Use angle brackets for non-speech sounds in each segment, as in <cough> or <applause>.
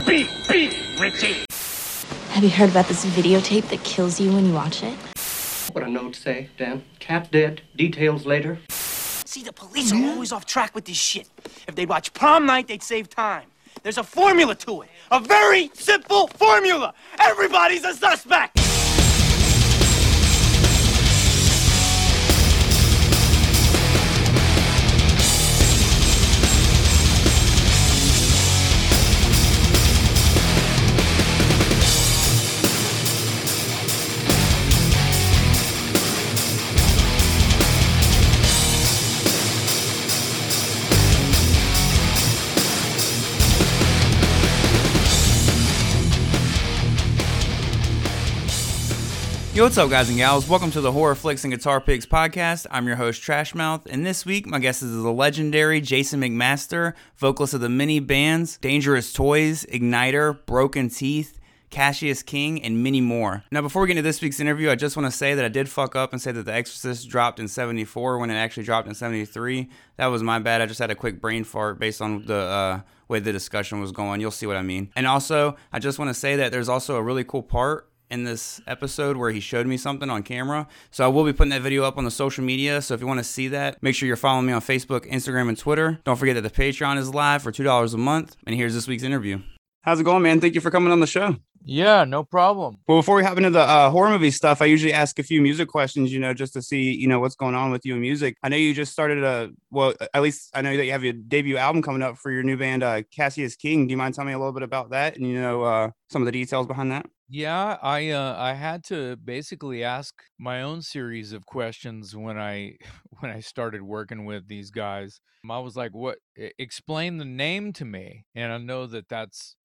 Beat, beat, Richie. Have you heard about this videotape that kills you when you watch it? What a note say, Dan? Cat dead. Details later. See, the police are always off track with this shit. If they'd watch prom night, they'd save time. There's a formula to it. A very simple formula. Everybody's a suspect. Yo, what's up, guys and gals? Welcome to the Horror Flicks and Guitar Picks podcast. I'm your host, Trashmouth, and this week my guest is the legendary Jason McMaster, vocalist of the mini bands Dangerous Toys, Ignitor, Broken Teeth, Cassius King, and many more. Now, before we get into this week's interview, I just want to say that I did fuck up and say that The Exorcist dropped in 74 when it actually dropped in 73. That was my bad. I just had a quick brain fart based on the uh, way the discussion was going. You'll see what I mean. And also, I just want to say that there's also a really cool part in this episode where he showed me something on camera. So I will be putting that video up on the social media. So if you want to see that, make sure you're following me on Facebook, Instagram, and Twitter. Don't forget that the Patreon is live for $2 a month. And here's this week's interview. How's it going, man? Thank you for coming on the show. Yeah, no problem. Well, before we hop into the uh, horror movie stuff, I usually ask a few music questions, you know, just to see, you know, what's going on with you in music. I know you just started a, well, at least I know that you have your debut album coming up for your new band, uh, Cassius King. Do you mind telling me a little bit about that and, you know, uh, some of the details behind that? Yeah, I uh, I had to basically ask my own series of questions when I <laughs> when I started working with these guys. I was like, "What? Explain the name to me." And I know that that's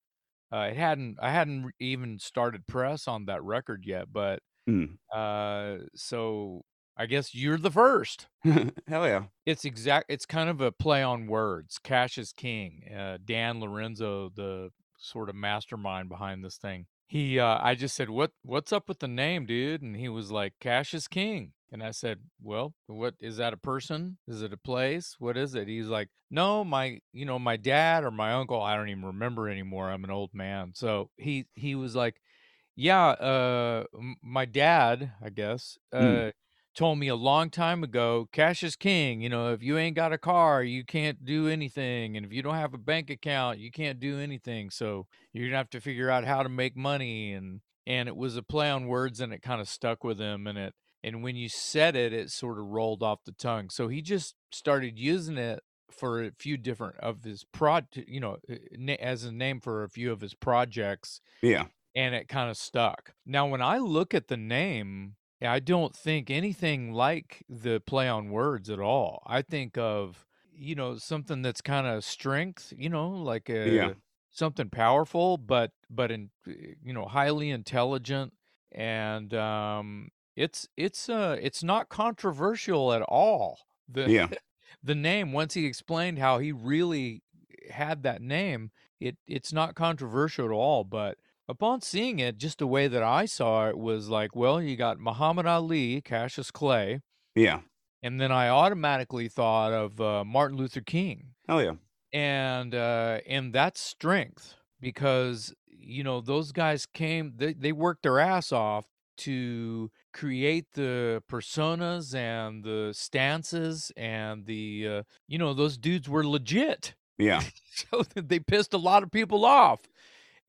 uh, it hadn't I hadn't even started press on that record yet, but Mm. uh, so I guess you're the first. <laughs> Hell yeah. It's exact. It's kind of a play on words. Cash is King, uh, Dan Lorenzo, the sort of mastermind behind this thing. He, uh, I just said, "What, what's up with the name, dude?" And he was like, "Cassius King." And I said, "Well, what is that? A person? Is it a place? What is it?" He's like, "No, my, you know, my dad or my uncle. I don't even remember anymore. I'm an old man." So he, he was like, "Yeah, uh, m- my dad, I guess, uh." Mm. Told me a long time ago, cash is king. You know, if you ain't got a car, you can't do anything. And if you don't have a bank account, you can't do anything. So you're gonna have to figure out how to make money. And and it was a play on words and it kind of stuck with him and it and when you said it, it sort of rolled off the tongue. So he just started using it for a few different of his prod, you know, uh, as a name for a few of his projects Yeah. and it kind of stuck. Now, when I look at the name, I don't think anything like the play on words at all. I think of, you know, something that's kind of strength, you know, like a Yeah. something powerful, but but in you know, highly intelligent and um it's it's uh it's not controversial at all. The Yeah. <laughs> the name once he explained how he really had that name, it it's not controversial at all, but upon seeing it, just the way that I saw it was like, well, you got Muhammad Ali, Cassius Clay, Yeah. and then I automatically thought of uh, Martin Luther King, Hell yeah. and uh, and that's strength because you know those guys came, they they worked their ass off to create the personas and the stances and the uh, you know those dudes were legit Yeah. <laughs> so they pissed a lot of people off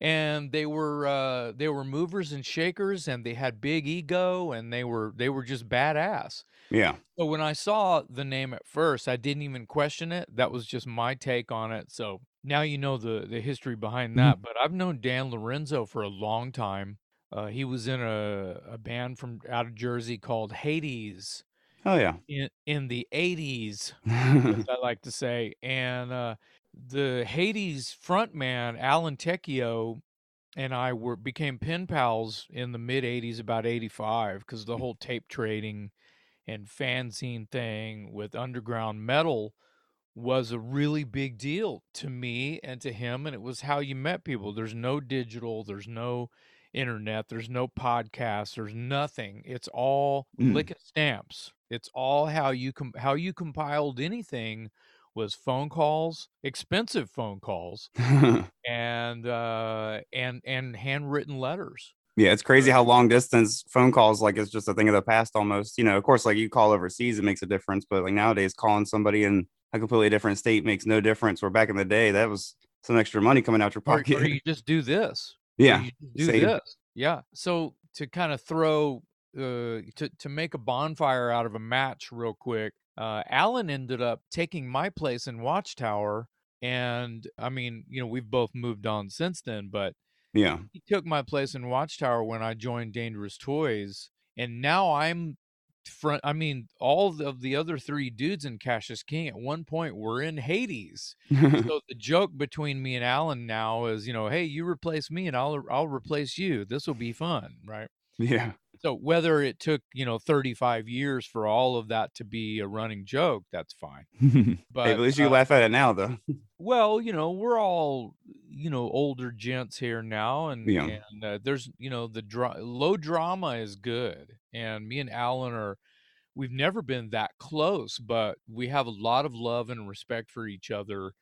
and they were uh they were movers and shakers and they had big ego and they were they were just badass Yeah. so when i saw the name at first i didn't even question it that was just my take on it so now you know the the history behind that but i've known dan lorenzo for a long time uh, he was in a, a band from out of jersey called hades Oh yeah. in in the 80s <laughs> I like to say. And uh, the Hades frontman Alan Tecchio and I were became pen pals in the mid 80s, about 85, because the whole tape trading and fanzine thing with underground metal was a really big deal to me and to him. And it was how you met people. There's no digital, there's no internet, there's no podcast, there's nothing. It's all Mm. licking stamps. It's all how you com- how you compiled anything was phone calls, expensive phone calls, <laughs> and uh, and and handwritten letters. Yeah, it's crazy how long distance phone calls like it's just a thing of the past almost. You know, of course, like you call overseas, it makes a difference, but like nowadays, calling somebody in a completely different state makes no difference. Where back in the day, that was some extra money coming out your pocket. <laughs> or you just do this. yeah, do this. Yeah. So to kind of throw uh to to make a bonfire out of a match real quick, uh Alan ended up taking my place in Watchtower. And I mean, you know, we've both moved on since then, but yeah, he took my place in Watchtower when I joined Dangerous Toys, and now I'm front. I mean, all of the other three dudes in Cassius King at one point were in Hades. so <laughs> the joke between me and Alan now is, you know, hey, you replace me, and I'll I'll replace you. This will be fun, right? yeah, So whether it took you know 35 years for all of that to be a running joke, that's fine. <laughs> hey, But at least you uh, laugh at it now, though. <laughs> well, you know, we're all you know older gents here now, and Yeah. and uh, there's you know the dra- low drama is good, and me and Alan are we've never been that close, but we have a lot of love and respect for each other.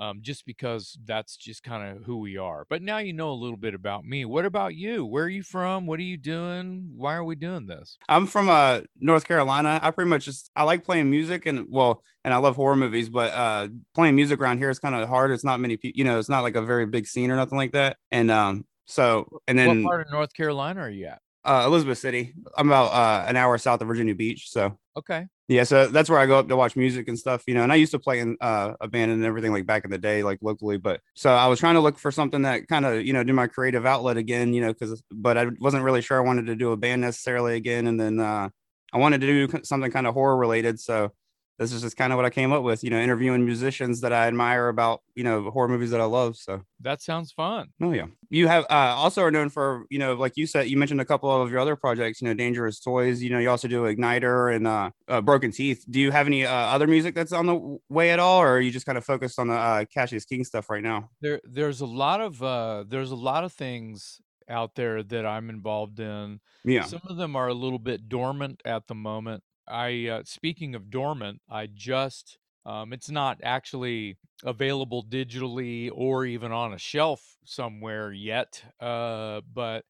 Um, just because that's just kind of who we are. But now you know a little bit about me. What about you? Where are you from? What are you doing? Why are we doing this? I'm from uh North Carolina. I pretty much just I like playing music and well, and I love horror movies, but uh playing music around here is kind of hard. It's not many people, you know, it's not like a very big scene or nothing like that. And um so and then what part of North Carolina are you at? uh Elizabeth City. I'm about uh an hour south of Virginia Beach, so Okay. yeah, so that's where I go up to watch music and stuff, you know. And I used to play in uh, a band and everything like back in the day, like locally. But so I was trying to look for something that kind of, you know, do my creative outlet again, you know, because but I wasn't really sure I wanted to do a band necessarily again. And then uh, I wanted to do something kind of horror related. So this is just kind of what I came up with, you know, interviewing musicians that I admire about, you know, horror movies that I love. So That sounds fun. Oh yeah. You have uh, also are known for, you know, like you said, you mentioned a couple of your other projects, you know, Dangerous Toys, you know, you also do Ignitor and uh, uh Broken Teeth. Do you have any uh, other music that's on the way at all or are you just kind of focused on the uh Cassius King stuff right now? there there's a lot of uh there's a lot of things out there that I'm involved in. Yeah. Some of them are a little bit dormant at the moment. I uh, speaking of dormant, I just um, it's not actually available digitally or even on a shelf somewhere yet. Uh, but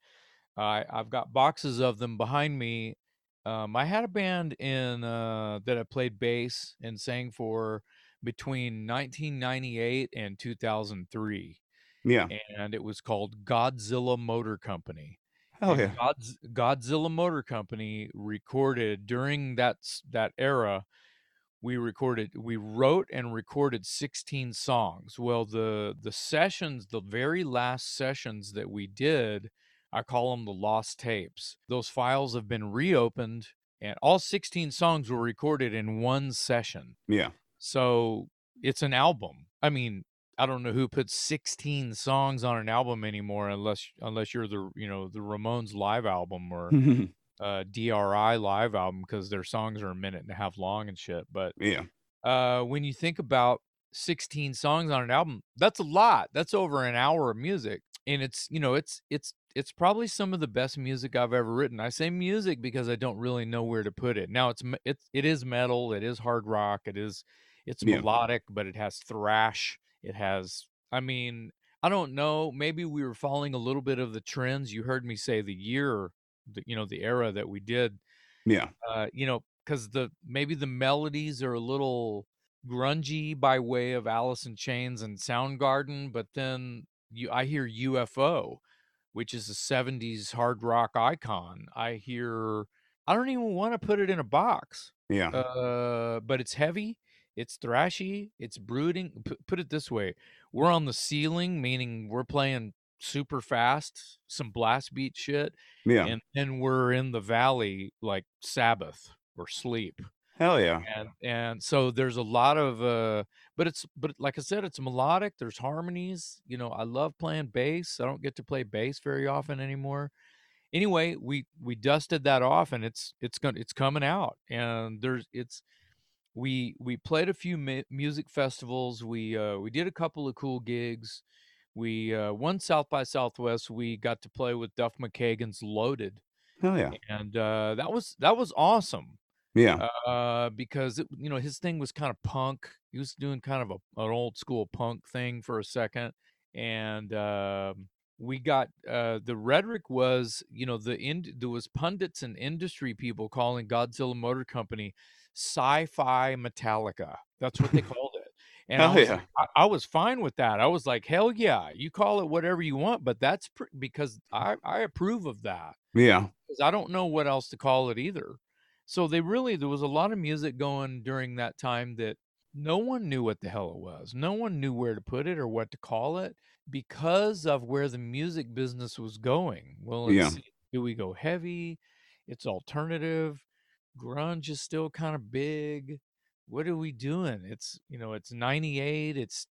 I I've got boxes of them behind me. Um, I had a band in uh, that I played bass and sang for between 1998 and 2003 yeah. and it was called Godzilla Motor Company. Oh, Hell yeah. Godz- Godzilla Motor Company recorded during that that era. We recorded, we wrote and recorded 16 songs. Well, the the sessions, the very last sessions that we did, I call them the lost tapes. Those files have been reopened, and all 16 songs were recorded in one session. Yeah. So it's an album. I mean, I don't know who puts 16 songs on an album anymore unless unless you're the you know the Ramones live album or <laughs> uh, DRI live album because their songs are a minute and a half long and shit. But yeah. uh, when you think about 16 songs on an album, that's a lot. That's over an hour of music, and it's you know it's it's it's probably some of the best music I've ever written. I say music because I don't really know where to put it. Now it's it's it is metal, it is hard rock, it is it's Yeah. melodic, but it has thrash. It has I mean, I don't know, maybe we were following a little bit of the trends. You heard me say the year, the, you know, the era that we did Yeah. uh, you know, because the maybe the melodies are a little grungy by way of Alice in Chains and Soundgarden, but then you I hear UFO, which is a '70s hard rock icon. I hear I don't even want to put it in a box, Yeah. uh, but it's heavy, it's thrashy, it's brooding. P- put it this way: we're on the ceiling, meaning we're playing super fast, some blast beat shit yeah. and then we're in the valley like Sabbath or sleep. Hell yeah. And and so there's a lot of uh but it's but like I said, it's melodic, there's harmonies. You know, I love playing bass. I don't get to play bass very often anymore. Anyway, we we dusted that off and it's it's gonna it's coming out. And there's it's we we played a few mu- music festivals. We uh we did a couple of cool gigs. We uh one South by Southwest we got to play with Duff McKagan's Loaded Hell yeah. and uh, that was that was awesome. Yeah. uh, because it, you know his thing was kind of punk. He was doing kind of a, an old school punk thing for a second, and um we got uh, the rhetoric was you know the ind- there was pundits and industry people calling Godzilla Motor Company sci-fi Metallica. That's what they called it. And I was, yeah. I, I was fine with that. I was like, hell yeah, you call it whatever you want, but that's pr- because I, I approve of that Yeah. because I don't know what else to call it either. So they really there was a lot of music going during that time that no one knew what the hell it was. No one knew where to put it or what to call it because of where the music business was going. Well, Yeah. it's, do we go heavy? It's alternative. Grunge is still kind of big. What are we doing? It's you know, it's 98, it's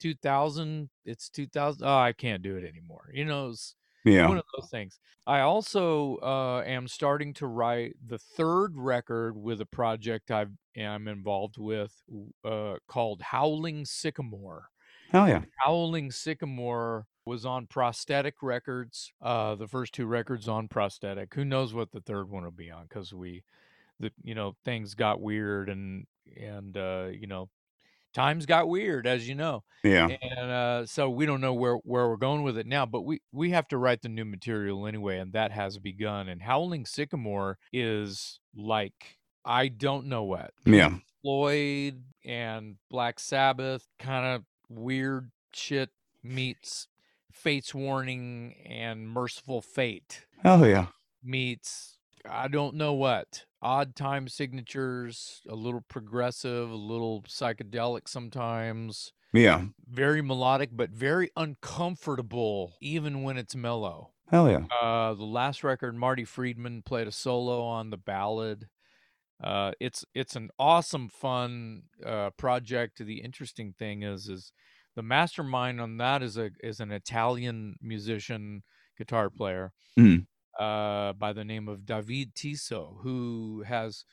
2000, it's 2000. Oh, I can't do it anymore. You know, it's, Yeah. one of those things. I also uh, am starting to write the third record with a project I am involved with uh, called Howling Sycamore. Hell yeah. Howling Sycamore was on Prosthetic Records. Uh, the first two records on Prosthetic. Who knows what the third one will be on? Because we, the you know things got weird and and uh, you know times got weird as you know Yeah. and uh, so we don't know where where we're going with it now but we we have to write the new material anyway and that has begun and howling sycamore is like i don't know what Yeah. floyd and black sabbath kind of weird shit meets fates warning and mercyful fate oh yeah. meets I don't know what odd time signatures, a little progressive, a little psychedelic sometimes, Yeah. very melodic but very uncomfortable even when it's mellow. Hell yeah. Uh, the last record, Marty Friedman played a solo on the ballad. Uh, it's it's an awesome, fun uh, project. The interesting thing is, is the mastermind on that is a is an Italian musician, guitar player, Mhm. Uh, by the name of David Tiso, who has,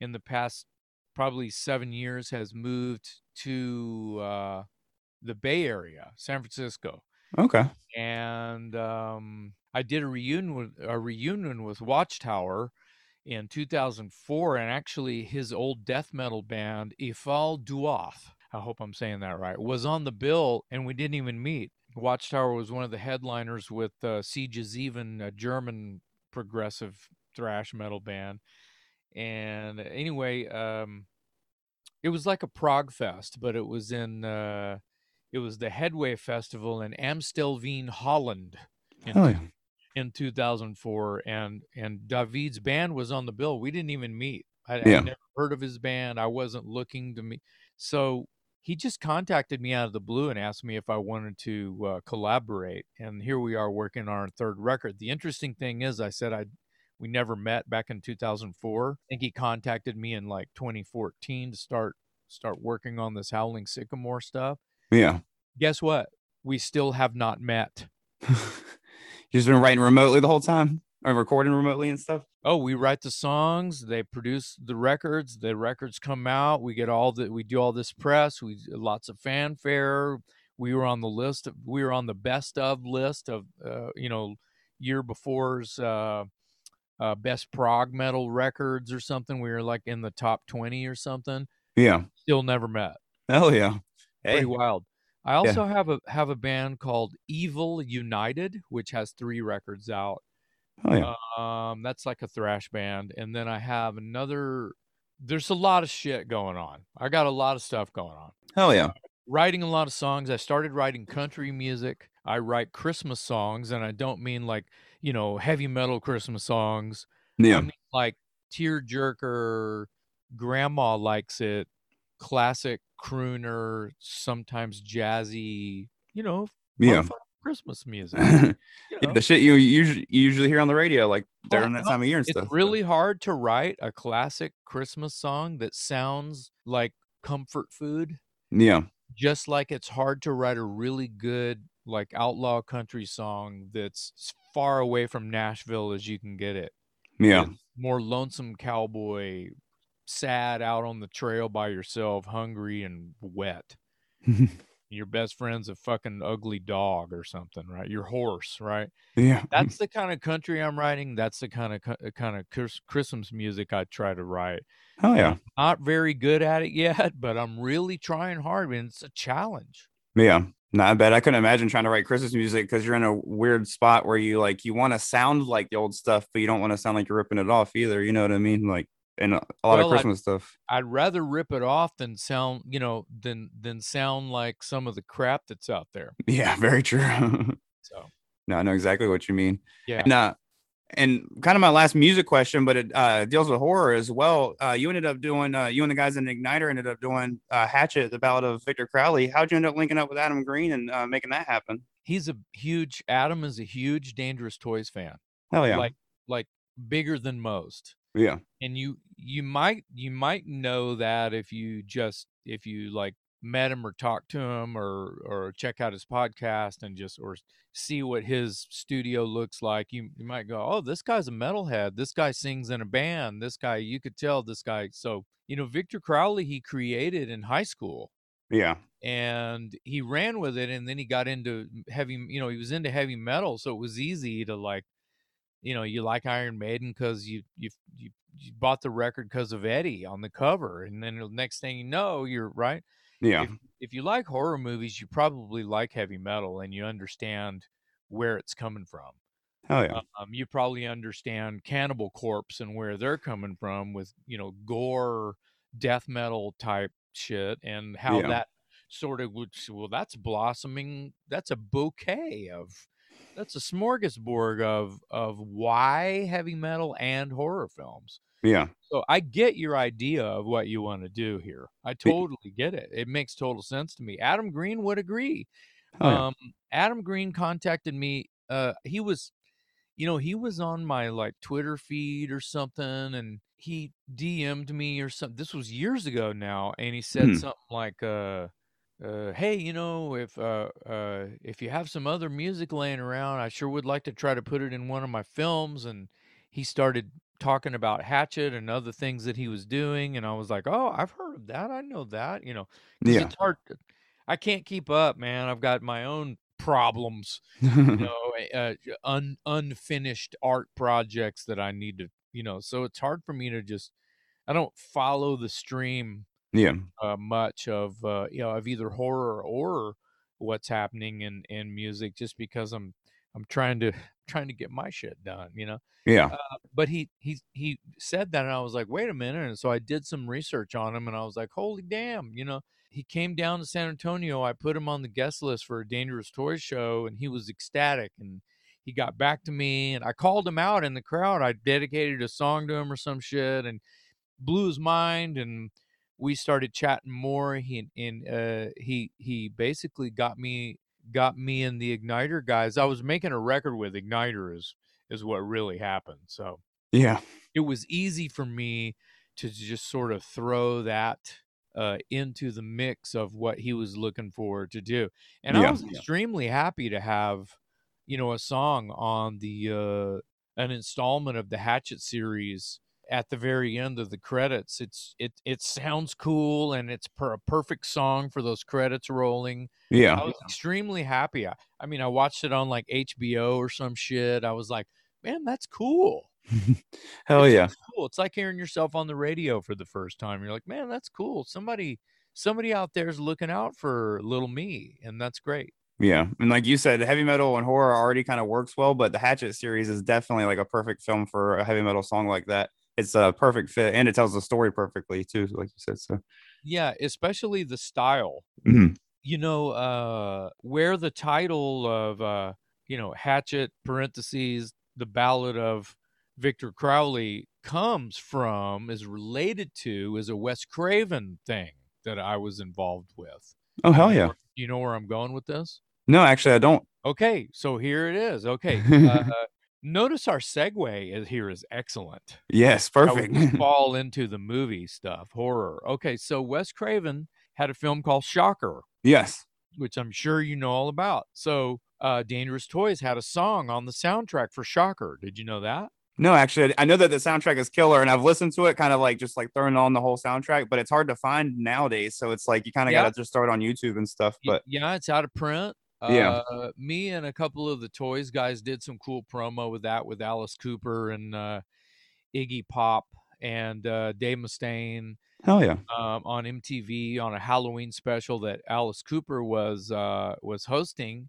in the past probably seven years, has moved to uh, the Bay Area, San Francisco Okay. and um, I did a reunion with a reunion with Watchtower in 2004, and actually his old death metal band Ephel Duath, I hope I'm saying that right, was on the bill, and we didn't even meet. Watchtower was one of the headliners with uh, Sieges Even, a German progressive thrash metal band. And anyway, um, it was like a prog fest, but it was in uh, it was the Headway Festival in Amstelveen, Holland, in, Hell yeah. in 2004, and and David's band was on the bill. We didn't even meet. I, Yeah. I'd never heard of his band. I wasn't looking to meet. So he just contacted me out of the blue and asked me if I wanted to uh, collaborate. And here we are working on our third record. The interesting thing is, I said I we never met back in 2004. I think he contacted me in like 2014 to start start working on this Howling Sycamore stuff. Yeah. Guess what? We still have not met. <laughs> You've just been writing remotely the whole time or recording remotely and stuff. Oh, we write the songs, they produce the records, the records come out, we get all the we do all this press, we lots of fanfare. We were on the list of we were on the best of list of uh, you know year before's uh uh best prog metal records or something. We were like in the top 20 or something. Yeah. Still never met. Hell yeah. Pretty Hey. wild. I also have a have a band called Evil United, which has three records out. Oh yeah. Um, that's like a thrash band, and then I have another. There's a lot of shit going on. I got a lot of stuff going on. Hell yeah. Writing a lot of songs. I started writing country music. I write Christmas songs, and I don't mean like you know heavy metal Christmas songs. I Yeah. mean like tear jerker. Grandma likes it. Classic crooner, sometimes jazzy. You know, Yeah. Christmas <laughs> music. you know? the shit you usually usually hear on the radio like during that time of year and it's stuff. It's really hard to write a classic Christmas song that sounds like comfort food, Yeah. just like it's hard to write a really good like outlaw country song that's as far away from Nashville as you can get it. Yeah. It's more lonesome cowboy, sad out on the trail by yourself, hungry and wet. <laughs> Your best friend's a fucking ugly dog or something, right? Your horse, right? Yeah. Mm-hmm. That's the kind of country I'm writing. That's the kind of uh, kind of Christmas music I try to write. Oh yeah. Not very good at it yet, <laughs> but I'm really trying hard, and it's a challenge. Yeah. No, I bet I couldn't imagine trying to write Christmas music because you're in a weird spot where you like you want to sound like the old stuff, but you don't want to sound like you're ripping it off either. You know what I mean? Like and a lot Well, of Christmas stuff. I'd rather rip it off than sound, you know, than than sound like some of the crap that's out there. Yeah, very true. <laughs> So no, I know exactly what you mean. yeah, And uh, and kind of my last music question, but it uh, deals with horror as well. Uh, you ended up doing, uh, you and the guys in Ignitor ended up doing uh, Hatchet, the Ballad of Victor Crowley. How'd you end up linking up with Adam Green and uh, making that happen? he's a huge. Adam is a huge Dangerous Toys fan, Hell yeah, like like bigger than most. Yeah, and you you might you might know that if you just if you like met him or talked to him or or check out his podcast and just or see what his studio looks like you, you might go oh this guy's a metalhead. This guy sings in a band. This guy you could tell this guy so you know victor crowley he created in high school yeah, and he ran with it and then he got into heavy you know he was into heavy metal so it was easy to like you know you like iron maiden because you you you you bought the record because of eddie on the cover and then the next thing you know you're right yeah, if, if you like horror movies you probably like heavy metal and you understand where it's coming from hell yeah, um, you probably understand Cannibal Corpse and where they're coming from with you know gore, death metal type shit, and how Yeah. that sort of would well that's blossoming. That's a bouquet of that's a smorgasbord of of why heavy metal and horror films. yeah, So I get your idea of what you want to do here. I totally get it. It makes total sense to me. Adam Green would agree. Oh, yeah. Um, Adam Green contacted me. Uh, he was, you know, he was on my like Twitter feed or something, and he DM'd me or something. This was years ago now, and he said Hmm. something like, uh, uh, "Hey, you know, if uh, uh, if you have some other music laying around, I sure would like to try to put it in one of my films." And he started talking about Hatchet and other things that he was doing, and I was like, "Oh, I've heard of that. I know that." You know, 'cause yeah, it's hard. To, I can't keep up, man. I've got my own problems, you <laughs> know, uh, un, unfinished art projects that I need to, you know. So it's hard for me to just. I don't follow the stream yeah, uh, much of uh, you know of either horror or what's happening in in music, just because I'm I'm trying to <sighs> trying to get my shit done, you know yeah, but he he he said that and I was like, wait a minute. And so I did some research on him and I was like, holy damn, you know, he came down to San Antonio. I put him on the guest list for a dangerous toys show and he was ecstatic and he got back to me and I called him out in the crowd. I dedicated a song to him or some shit and blew his mind and we started chatting more. He and uh he he basically got me got me and the Ignitor guys. I was making a record with Ignitor is is what really happened. So yeah, it was easy for me to just sort of throw that uh, into the mix of what he was looking for to do. And I was extremely happy to have, you know, a song on the uh, an installment of the Hatchet series at the very end of the credits. It's it it sounds cool and it's per, a perfect song for those credits rolling. Yeah, I was extremely happy. I, I mean, I watched it on like HBO or some shit. I was like, man, that's cool. <laughs> hell It's yeah, cool. It's like hearing yourself on the radio for the first time. You're like, man, that's cool. Somebody, somebody out there is looking out for little me, and that's great. yeah. And like you said, heavy metal and horror already kind of works well, but the Hatchet series is definitely like a perfect film for a heavy metal song like that. It's a perfect fit, and it tells the story perfectly too, like you said. So, Yeah, especially the style. Mhm. You know, uh, where the title of, uh, you know, Hatchet parentheses the Ballad of Victor Crowley comes from is related to is a Wes Craven thing that I was involved with. oh hell yeah. You know where I'm going with this? No, actually, I don't. Okay, so here it is. Okay, <laughs> uh, notice our segue is here is excellent. Yes, perfect. <laughs> fall into the movie stuff, horror. Okay, so Wes Craven had a film called Shocker, yes. which I'm sure you know all about. So, uh, Dangerous Toys had a song on the soundtrack for Shocker. Did you know that? No, actually, I know that the soundtrack is killer, and I've listened to it, kind of like just like throwing on the whole soundtrack. But it's hard to find nowadays, so it's like you kind of Yeah. got to just start on YouTube and stuff. But yeah, it's out of print. Yeah. Uh, me and a couple of the Toys guys did some cool promo with that with Alice Cooper and uh, Iggy Pop and uh, Dave Mustaine hell yeah, um, on MTV on a Halloween special that Alice Cooper was uh, was hosting,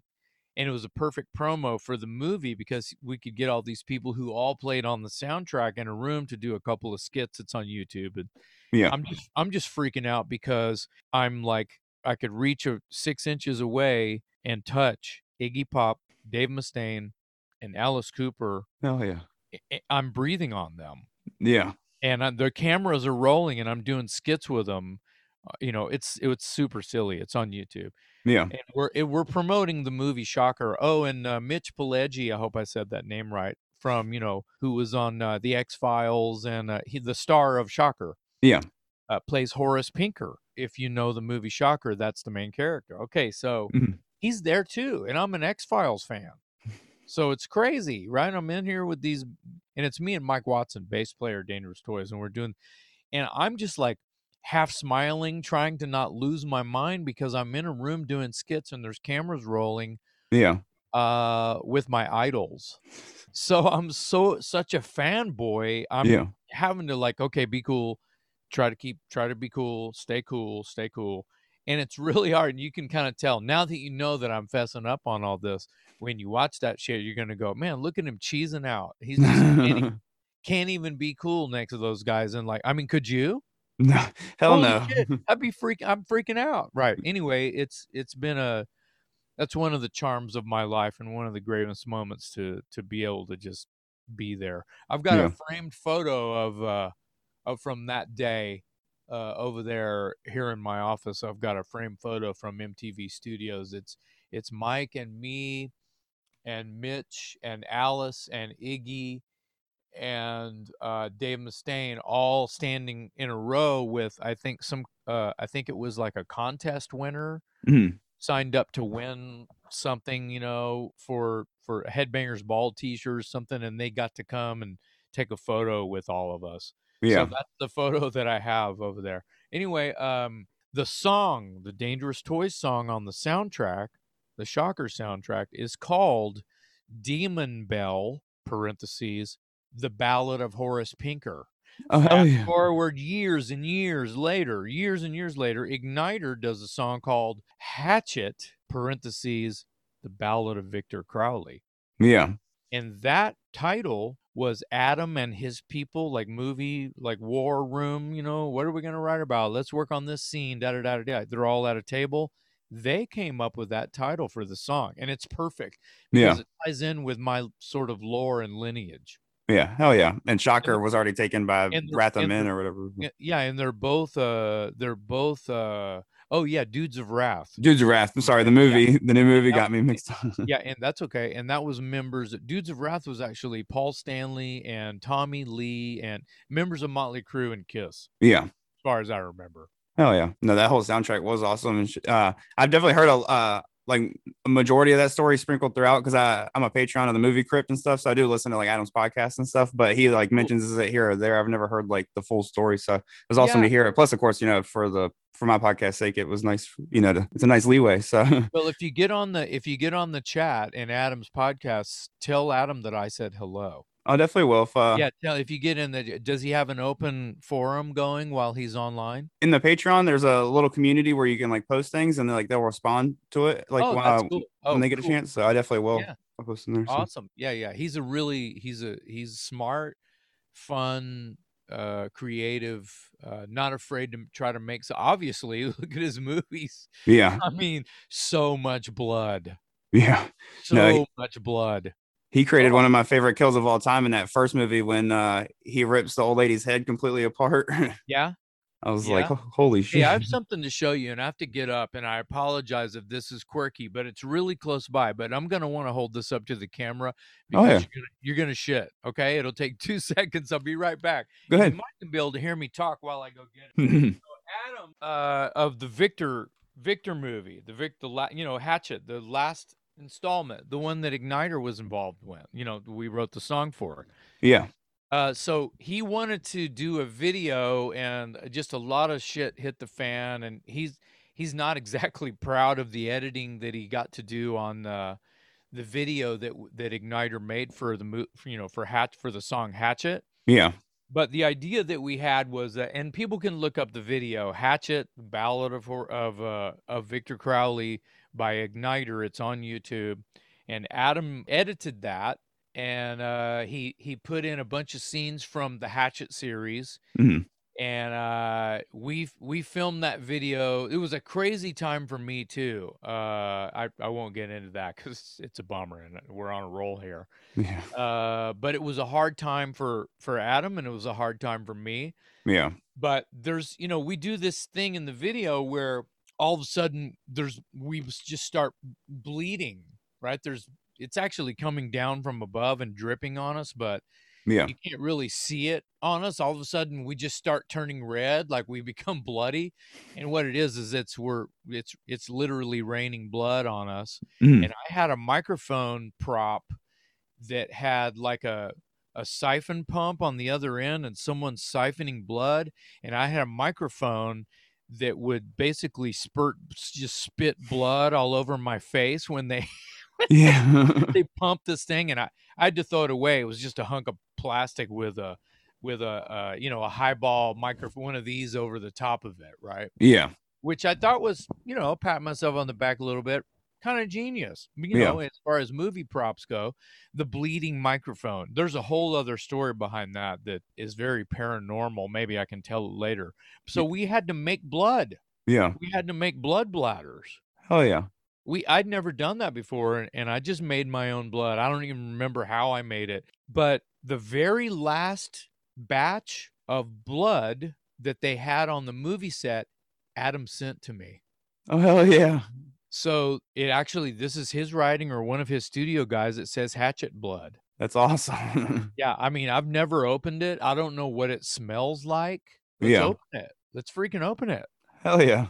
and it was a perfect promo for the movie because we could get all these people who all played on the soundtrack in a room to do a couple of skits. It's on YouTube, and yeah, I'm just I'm just freaking out because I'm like I could reach a six inches away and touch Iggy Pop, Dave Mustaine, and Alice Cooper. hell yeah, I- I- I'm breathing on them yeah, and uh, their cameras are rolling and i'm doing skits with them uh, you know it's it was super silly it's on youtube yeah. and we're it, we're promoting the movie shocker oh and uh, mitch pileggi i hope i said that name right from you know who was on uh, the x files and uh, he the star of shocker Yeah. uh, plays horace pinker if you know the movie shocker that's the main character okay so Mhm. he's there too and i'm an x files fan so it's crazy right i'm in here with these and it's me and Mike Watson, bass player, Dangerous Toys, and we're doing, and I'm just like half smiling, trying to not lose my mind because I'm in a room doing skits and there's cameras rolling, Yeah. uh, with my idols. So I'm so such a fanboy. I'm yeah. having to like, okay, be cool, try to keep, try to be cool, stay cool, stay cool. And it's really <laughs> hard. And you can kind of tell now that you know that I'm fessing up on all this. When you watch that shit, you're gonna go, man, look at him cheesing out. He's <laughs> just can't, can't even be cool next to those guys. And like, I mean, could you? <laughs> no, hell Holy no. shit, I'd be freak. I'm freaking out. Right. Anyway, it's it's been a that's one of the charms of my life and one of the greatest moments to to be able to just be there. I've got Yeah. a framed photo of uh from that day uh over there here in my office. I've got a framed photo from MTV Studios. It's it's Mike and me and Mitch and Alice and Iggy and uh, Dave Mustaine all standing in a row with I think some uh, I think it was like a contest winner Mhm. signed up to win something you know for for Headbangers Ball T-shirts something and they got to come and take a photo with all of us. Yeah. So that's the photo that I have over there. Anyway, um, the song, the Dangerous Toys song on the soundtrack, the Shocker soundtrack, is called Demon Bell (parentheses) The Ballad of Horace Pinker. oh hell yeah. forward years and years later, years and years later, Ignitor does a song called Hatchet (parentheses) The Ballad of Victor Crowley Yeah. and that title was Adam and his people, like movie, like war room. You know, what are we gonna write about? Let's work on this scene. Da da da da. da. They're all at a table. They came up with that title for the song, and it's perfect Yeah. because it ties in with my sort of lore and lineage. Yeah. Hell yeah. And Shocker was already taken by Wrath of Men or whatever. Yeah, Yeah, and they're both uh they're both uh oh yeah, dudes of wrath. Dudes of Wrath. I'm sorry. The movie, the new movie That got me mixed up. yeah, and that's okay. And that was members. Dudes of Wrath was actually Paul Stanley and Tommy Lee and members of Motley Crue and Kiss, yeah. as far as I remember. Hell yeah. No, that whole soundtrack was awesome. Uh, I've definitely heard a uh, like a majority of that story sprinkled throughout because I I'm a patron of the movie crypt and stuff. So I do listen to like Adam's podcast and stuff. But he like mentions it here or there. I've never heard like the full story. So it was awesome Yeah. to hear it. Plus, of course, you know, for the for my podcast sake, it was nice, you know, to, it's a nice leeway. So <laughs> Well, if you get on the if you get on the chat in Adam's podcast, tell Adam that I said hello. I definitely will. If uh, yeah, tell if you get in the does he have an open forum going while he's online? in the Patreon, there's a little community where you can like post things and like they'll respond to it like oh, when, uh, cool. Oh, when they get cool. a chance. So I definitely will. Yeah. I'll post in there. so. Awesome. Yeah, yeah. He's a really he's a he's smart, fun, uh creative, uh not afraid to try to make so obviously <laughs> look at his movies. Yeah. I mean, so much blood. Yeah. So No, he- much blood. He created Oh. one of my favorite kills of all time in that first movie when uh he rips the old lady's head completely apart. <laughs> Yeah. I was Yeah. like, holy shit. Hey, I have something to show you, and I have to get up. And I apologize if this is quirky, but it's really close by. But I'm gonna want to hold this up to the camera Oh, because yeah. you're, gonna, shit. Okay, it'll take <laughs> two seconds. I'll be right back. Go ahead. You might be able to hear me talk while I go get it. <laughs> Adam uh, of the Victor Victor movie, the Vic, the la- you know Hatchet, the last installment, the one that Ignitor was involved with. You know, we wrote the song for. yeah. Uh, so he wanted to do a video, and uh, just a lot of shit hit the fan, and he's he's not <laughs> exactly proud of the editing that he got to do on the the video that that Ignitor made for the you know for Hatch for the song Hatchet. Yeah. But the idea that we had was that, and people can look up the video Hatchet Ballad of of uh, of Victor Crowley by Ignitor. It's on YouTube, and Adam edited that, and uh, he he put in a bunch of scenes from the Hatchet series, Mhm. and uh, we we filmed that video. It was a crazy time for me too. Uh, I I won't get into that because it's a bummer, and we're on a roll here. Yeah. Uh, but it was a hard time for for Adam, and it was a hard time for me. Yeah. But there's, you know, we do this thing in the video where all of a sudden there's we just start bleeding, right? There's it's actually coming down from above and dripping on us, but Yeah. you can't really see it on us. All of a sudden we just start turning red, like we become <laughs> bloody. And what it is is it's we're it's it's literally raining blood on us Mhm. and I had a microphone prop that had like a a siphon pump on the other end and someone siphoning blood and I had a microphone that would basically spurt just spit blood all over my face when they <laughs> Yeah. they <laughs> pumped this thing and I I had to throw it away. It was just a hunk of plastic with a with a uh, you know a highball microphone one of these over the top of it, right? yeah. which I thought was, you know, pat myself on the back a little bit, kind of genius. You Yeah. know, as far as movie props go, the bleeding microphone. There's a whole other story behind that that is very paranormal. Maybe I can tell it later. So we had to make blood. Yeah. We had to make blood bladders. Oh yeah. We I'd never done that before and, and I just made my own blood. I don't even remember how I made it. But the very last batch of blood that they had on the movie set, Adam sent to me. Oh hell yeah. So it actually this is his writing or one of his studio guys that says hatchet blood. That's awesome. <laughs> Yeah, I mean I've never opened it. I don't know what it smells like. Let's Yeah. open it. Let's freaking open it. hell yeah.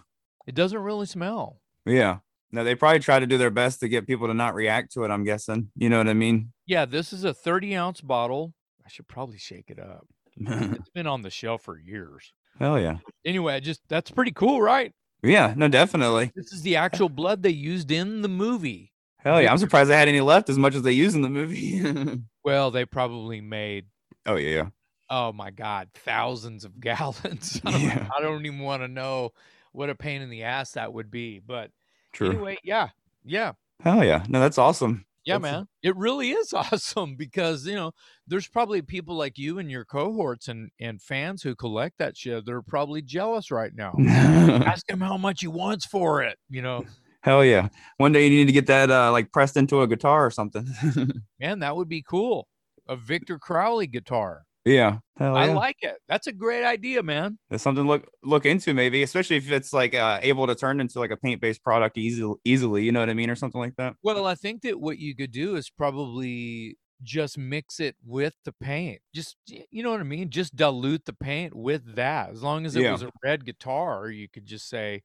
It doesn't really smell. Yeah. No, they probably try to do their best to get people to not react to it. I'm guessing. You know what I mean? Yeah, this is a 30 ounce bottle. I should probably shake it up. <laughs> It's been on the shelf for years. hell yeah. Anyway, I just that's pretty cool, right? Yeah. No, definitely. This is the actual blood they used in the movie. Hell yeah. I'm surprised they had any left as much as they use in the movie. <laughs> Well, they probably made oh yeah. Yeah. oh my god, thousands of <laughs> gallons. I don't, Yeah. I don't even want to know what a pain in the ass that would be. But True. anyway, yeah, yeah, Hell yeah. No, that's awesome. Yeah, That's- man. It really is <laughs> awesome because you know there's probably people like you and your cohorts and and fans who collect that shit. They're probably jealous right now. <laughs> Ask him how much he wants for it. You know, Hell yeah. One day you need to get that uh like pressed into a guitar or something. <laughs> man, that would be cool. A Victor Crowley guitar. Yeah. Hell I yeah. like it. That's a great idea, man. That's something to look look into maybe, especially if it's like uh, able to turn into like a paint based product easily easily, you know what I mean, or something like that. Well, I think that what you could do is probably just mix it with the paint. Just you know what I mean? Just dilute the paint with that. As long as it Yeah. was a red guitar, you could just say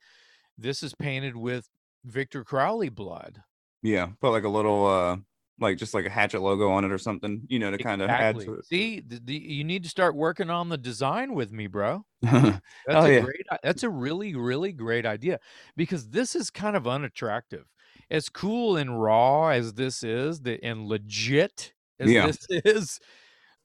this is painted with Victor Crowley blood. Yeah. Put like a little uh like just like a hatchet logo on it or something, you know, to kind of add to See, the, the, you need to start working on the design with me, bro. <laughs> That's Oh, a yeah. great that's a really really great idea because this is kind of unattractive. As cool and raw as this is, the and legit as Yeah. this <laughs> is,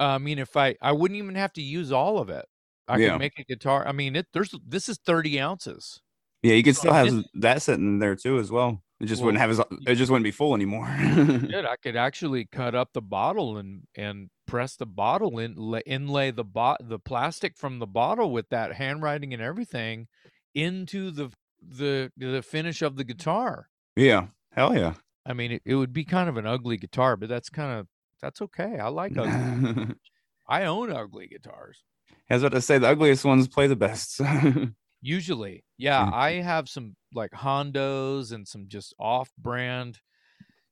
I mean if I I wouldn't even have to use all of it. I Yeah. could make a guitar. I mean, it there's this is 30 ounces. yeah, you could still have that sitting there too as well. It just wouldn't Well, have as it just wouldn't be full anymore. Shit, <laughs> I could actually cut up the bottle and and press the bottle in la- inlay the bot the plastic from the bottle with that handwriting and everything into the the the finish of the guitar. yeah. Hell yeah. I mean, it, it would be kind of an ugly guitar, but that's kind of that's okay. I like ugly. I <laughs> I own ugly guitars. was about to say the ugliest ones play the best. <laughs> Usually, yeah, Mm. I have some like Hondos and some just off-brand,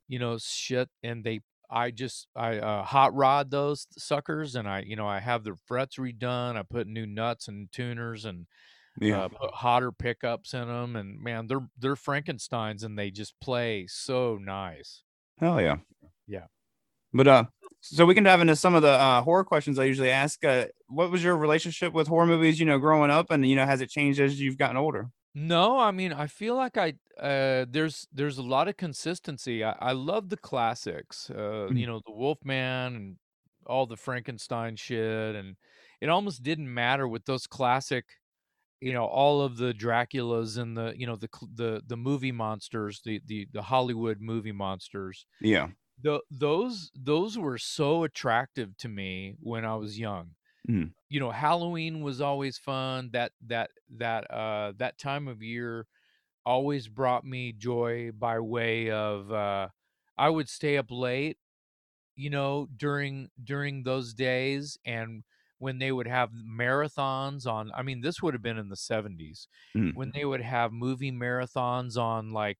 you know, shit, and they. I just I uh, hot rod those suckers, and I you know I have the frets redone. I put new nuts and tuners and yeah. uh, put hotter pickups in them, and man, they're they're Frankenstein's, and they just play so nice. Hell yeah. Yeah. But uh So we can dive into some of the uh, horror questions I usually ask. Uh, what was your relationship with horror movies? You know, growing up, and you know, has it changed as you've gotten older? No, I mean, I feel like I uh there's there's a lot of consistency. I, I love the classics. Uh, Mhm. you know, the Wolfman and all the Frankenstein shit and it almost didn't matter with those classic, you know, all of the Draculas and the, you know, the the the movie monsters, the the the Hollywood movie monsters. Yeah. Tho- those those were so attractive to me when I was young Mhm. you know halloween was always fun that that that uh that time of year always brought me joy by way of uh i would stay up late you know during during those days and when they would have marathons on i mean this would have been in the 70s Mhm. when they would have movie marathons on like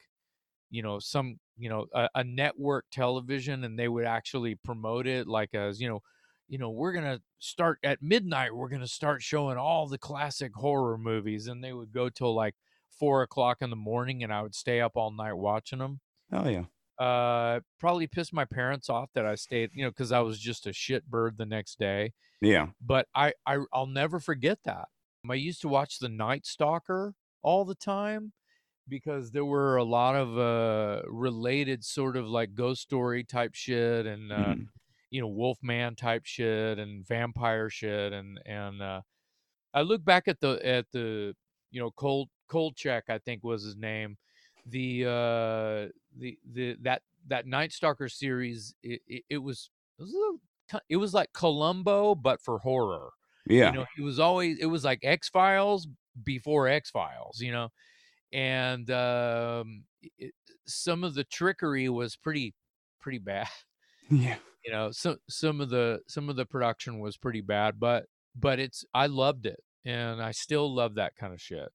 you know some you know a, a network television and they would actually promote it like as you know you know we're gonna start at midnight we're gonna start showing all the classic horror movies and they would go till like four o'clock in the morning and i would stay up all night watching them Oh yeah. uh probably pissed my parents off that i stayed you know because i was just a shit bird the next day Yeah. but I, I I'll never forget that. I used to watch The Night Stalker all the time because there were a lot of uh related sort of like ghost story type shit and uh Mhm. you know Wolfman type shit and vampire shit and and uh I look back at the at the you know Cold Kolchak I think was his name the uh the the that that Night Stalker series it, it, it was it was a little it was like Columbo but for horror Yeah. you know he was always it was like X Files before X Files you know and um it, some of the trickery was pretty pretty bad <laughs> Yeah. you know some some of the some of the production was pretty bad but but it's i loved it and i still love that kind of shit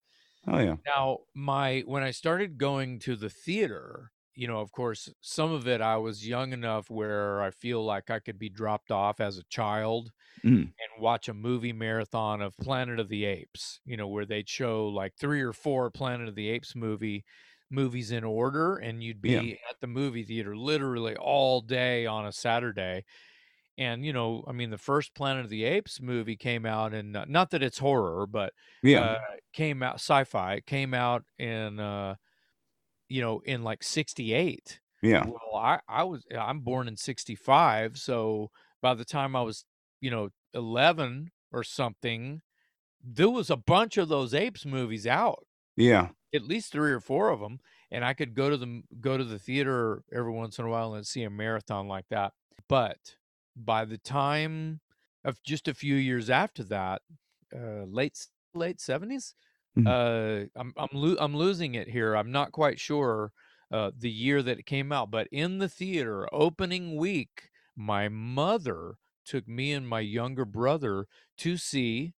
Oh yeah. now my when i started going to the theater you know of course some of it i was young enough where i feel like i could be dropped off as a child Mhm. and watch a movie marathon of planet of the apes you know where they'd show like three or four planet of the apes movie movies in order and you'd be Yeah. at the movie theater literally all day on a saturday and you know i mean the first planet of the apes movie came out and not that it's horror but Yeah. uh, came out sci-fi it came out in uh you know in like 68 yeah. well i i was i'm born in 65 so by the time i was you know 11 or something there was a bunch of those apes movies out Yeah. at least three or four of them and i could go to the go to the theater every once in a while and see a marathon like that but by the time of just a few years after that uh late late 70s Mhm. uh i'm i'm, lo- I'm losing it here i'm not quite sure uh the year that it came out but in the theater opening week my mother took me and my younger brother to see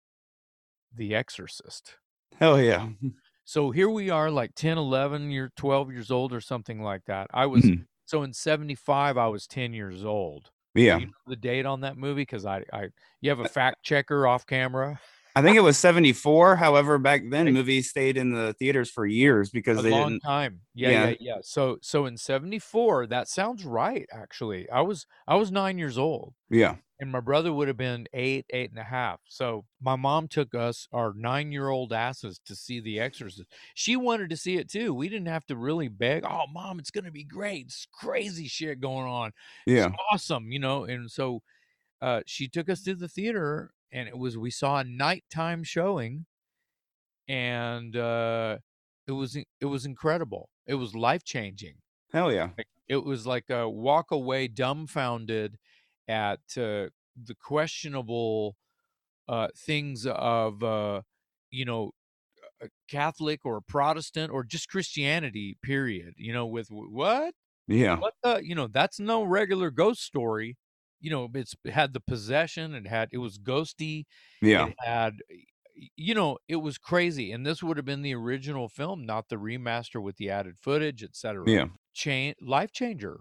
the exorcist Hell yeah. <laughs> so here we are, like 10, 11, you're 12 years old or something like that. I was, Mhm. so in 75, I was 10 years old. Yeah. Do you know the date on that movie? Because I, I, you have a fact checker off camera. I think it was 74. However, back then movies stayed in the theaters for years because A they long didn't. time. Yeah, yeah, Yeah. yeah, So, so in 74, that sounds right, actually. I was, I was nine years old. Yeah. and my brother would have been eight, eight and a half. So my mom took us, our nine year old asses, to see The Exorcist. She wanted to see it too. We didn't have to really beg. Oh, mom, it's going to be great. It's crazy shit going on. Yeah. It's awesome, you know. And so uh, she took us to the theater, and it was we saw a nighttime showing, and uh, it was it was incredible. It was life changing Hell yeah. like it was like a walk away dumbfounded at uh, the questionable uh, things of uh, you know a Catholic or a Protestant or just Christianity. Period. You know, with what Yeah. what the you know that's no regular ghost story. You know, it's it had the possession. It had it was ghosty. Yeah. It had you know it was crazy and this would have been the original film not the remaster with the added footage etc Yeah. change life changer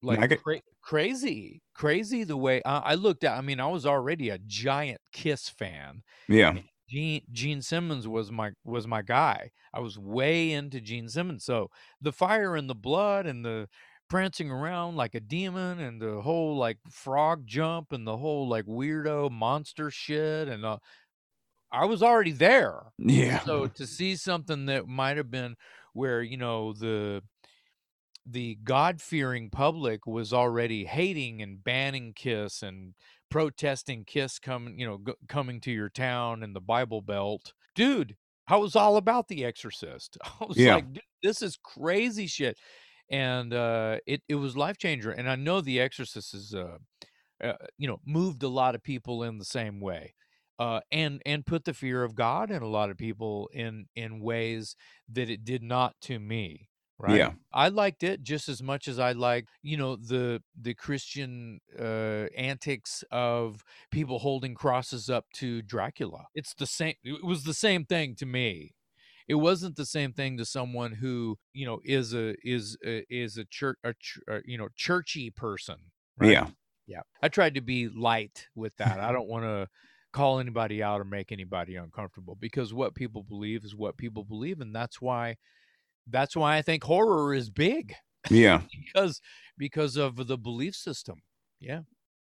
like could- cra- crazy crazy the way I, I looked at i mean i was already a giant kiss fan Yeah. gene gene simmons was my was my guy i was way into gene simmons so the fire and the blood and the prancing around like a demon and the whole like frog jump and the whole like weirdo monster shit and uh, I was already there. Yeah. So to see something that might have been where you know the the God fearing public was already hating and banning Kiss and protesting Kiss coming, you know, g- coming to your town in the Bible Belt. Dude, I was all about The Exorcist. <laughs> I was Yeah. like, Dude, this is crazy shit. And uh, it, it was life changer. And I know The Exorcist is, uh, uh, you know, moved a lot of people in the same way. Uh, and and put the fear of God in a lot of people in in ways that it did not to me right Yeah. i liked it just as much as i like, you know the the christian uh antics of people holding crosses up to dracula it's the same it was the same thing to me it wasn't the same thing to someone who you know is a is a, is a church a, ch- uh, you know churchy person right? Yeah. yeah i tried to be light with that i <laughs> don't want to call anybody out or make anybody uncomfortable because what people believe is what people believe and that's why that's why i think horror is big Yeah. <laughs> because because of the belief system yeah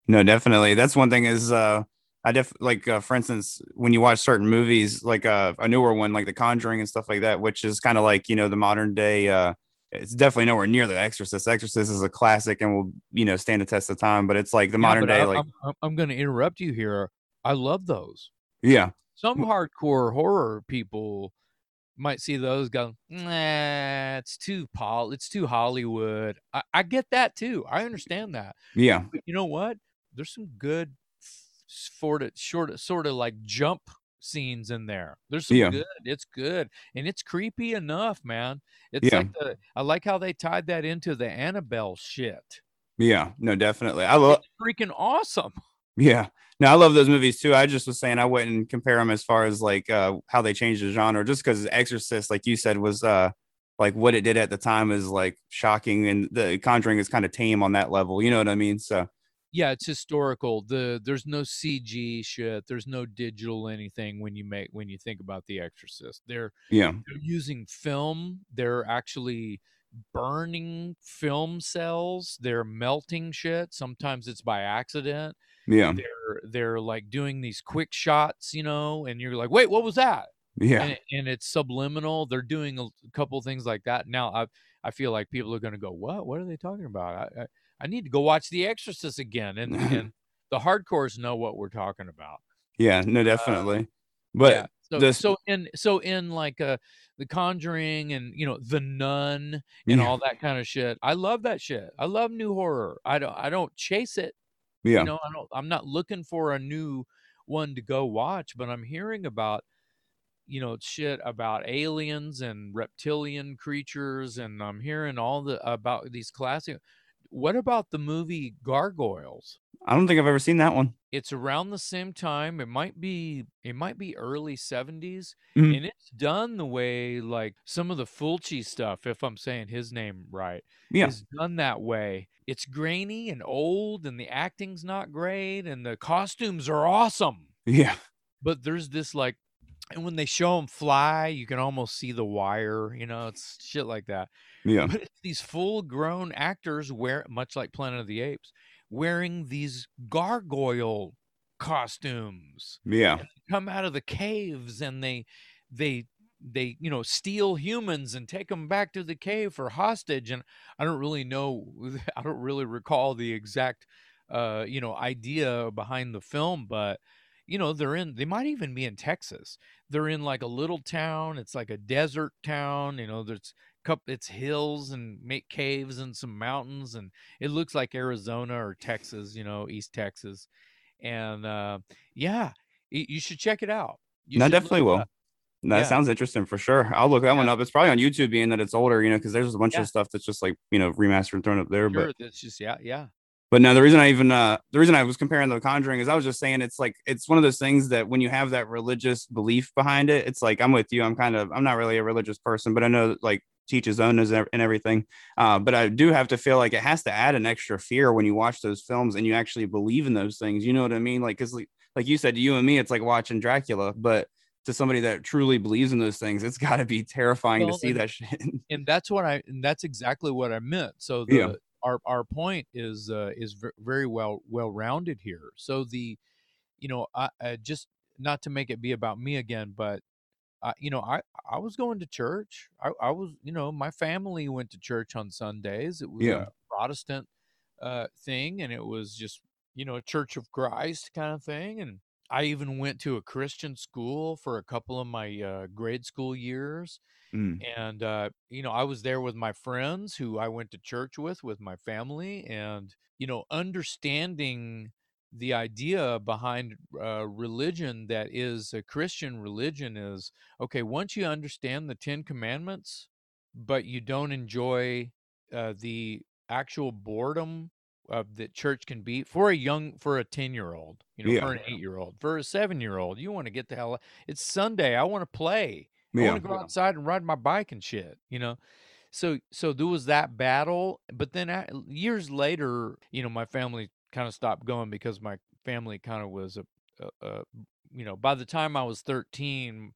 No, definitely. That's one thing is uh I def like uh, for instance, when you watch certain movies, like uh, a newer one like The Conjuring and stuff like that, which is kind of like, you know, the modern day uh it's definitely nowhere near The Exorcist. Exorcist is a classic and will, you know, stand the test of time, but it's like the Yeah, modern day I, like I'm, I'm, going to interrupt you here i love those yeah. some hardcore horror people might see those go nah it's too paul it's too hollywood I, I get that too i understand that Yeah. But you know what? There's some good sort of short sort of like jump scenes in there. There's some Yeah. good. It's good. And it's creepy enough, man. It's Yeah. like the I like how they tied that into the Annabelle shit. Yeah. No, definitely. I love freaking awesome. <laughs> Yeah. No, I love those movies too. I just was saying I wouldn't compare them as far as like uh how they changed the genre just because Exorcist, like you said, was uh like what it did at the time is like shocking and the conjuring is kind of tame on that level. You know what I mean? So Yeah, it's historical. The there's no CG shit. There's no digital anything when you make when you think about The Exorcist. They're yeah. they're using film. They're actually burning film cells. They're melting shit. Sometimes it's by accident. Yeah. They're they're like doing these quick shots, you know, and you're like, wait, what was that? Yeah. And, and it's subliminal. They're doing a couple things like that. Now I I feel like people are going to go, what? What are they talking about? I, I I need to go watch The Exorcist again, and and <laughs> the hardcores know what we're talking about. Yeah. No, definitely. But yeah. So, this- so in so in like uh the Conjuring and you know the Nun and Yeah. all that kind of shit. I love that shit. I love new horror. I don't I don't chase it. yeah. You know, I don't I'm not looking for a new one to go watch, but I'm hearing about you know shit about aliens and reptilian creatures and I'm hearing all the about these classic what about the movie Gargoyles? I don't think I've ever seen that one. it's around the same time it might be it might be early 70s Mhm. and it's done the way like some of the fulci stuff if i'm saying his name right Yeah. is done that way it's grainy and old and the acting's not great and the costumes are awesome Yeah. but there's this like and when they show them fly you can almost see the wire you know it's shit like that Yeah. but it's these full grown actors wear much like Planet of the Apes, wearing these gargoyle costumes. Yeah. Come out of the caves and they they they you know steal humans and take them back to the cave for hostage and i don't really know <laughs> i don't really recall the exact uh you know idea behind the film but you know they're in they might even be in texas they're in like a little town it's like a desert town you know there's cup it's hills and make caves and some mountains and it looks like arizona or texas you know east texas and uh yeah you should check it out You No, definitely will. up. That Yeah. sounds interesting for sure. I'll look that one up. It's probably on YouTube, being that it's older, you know, because there's a bunch Yeah. of stuff that's just like you know remastered and thrown up there. sure But that's just yeah yeah but no, the reason I even uh the reason I was comparing the Conjuring is I was just saying it's like it's one of those things that when you have that religious belief behind it, it's like I'm with you. I'm kind of I'm not really a religious person, but I know like teach his own and everything. Uh, but I do have to feel like it has to add an extra fear when you watch those films and you actually believe in those things. You know what I mean? Like because like, like you said, to you and me, it's like watching Dracula, but to somebody that truly believes in those things, it's got to be terrifying Well, to see and- that shit. <laughs> and that's what I and that's exactly what I meant. So the Yeah. Our our point is uh, is ver- very well well rounded here. So the, you know, I, I just not to make it be about me again, but I, you know, I I was going to church. I I was, you know, my family went to church on Sundays. It was Yeah. a Protestant uh thing, and it was just you know a Church of Christ kind of thing, and I even went to a Christian school for a couple of my uh, grade school years Mm. and uh, you know i was there with my friends who i went to church with with my family and you know understanding the idea behind uh, religion that is a christian religion is okay once you understand the 10 commandments but you don't enjoy uh, the actual boredom of that church can be for a young for a 10 year old you know Yeah. for an 8 year old for a 7 year old you want to get the hell out. it's sunday i want to play I want to go outside and ride my bike and shit, you know. So so there was that battle, but then a- years later, you know, my family kind of stopped going because my family kind of was a, a, a you know, by the time I was 13,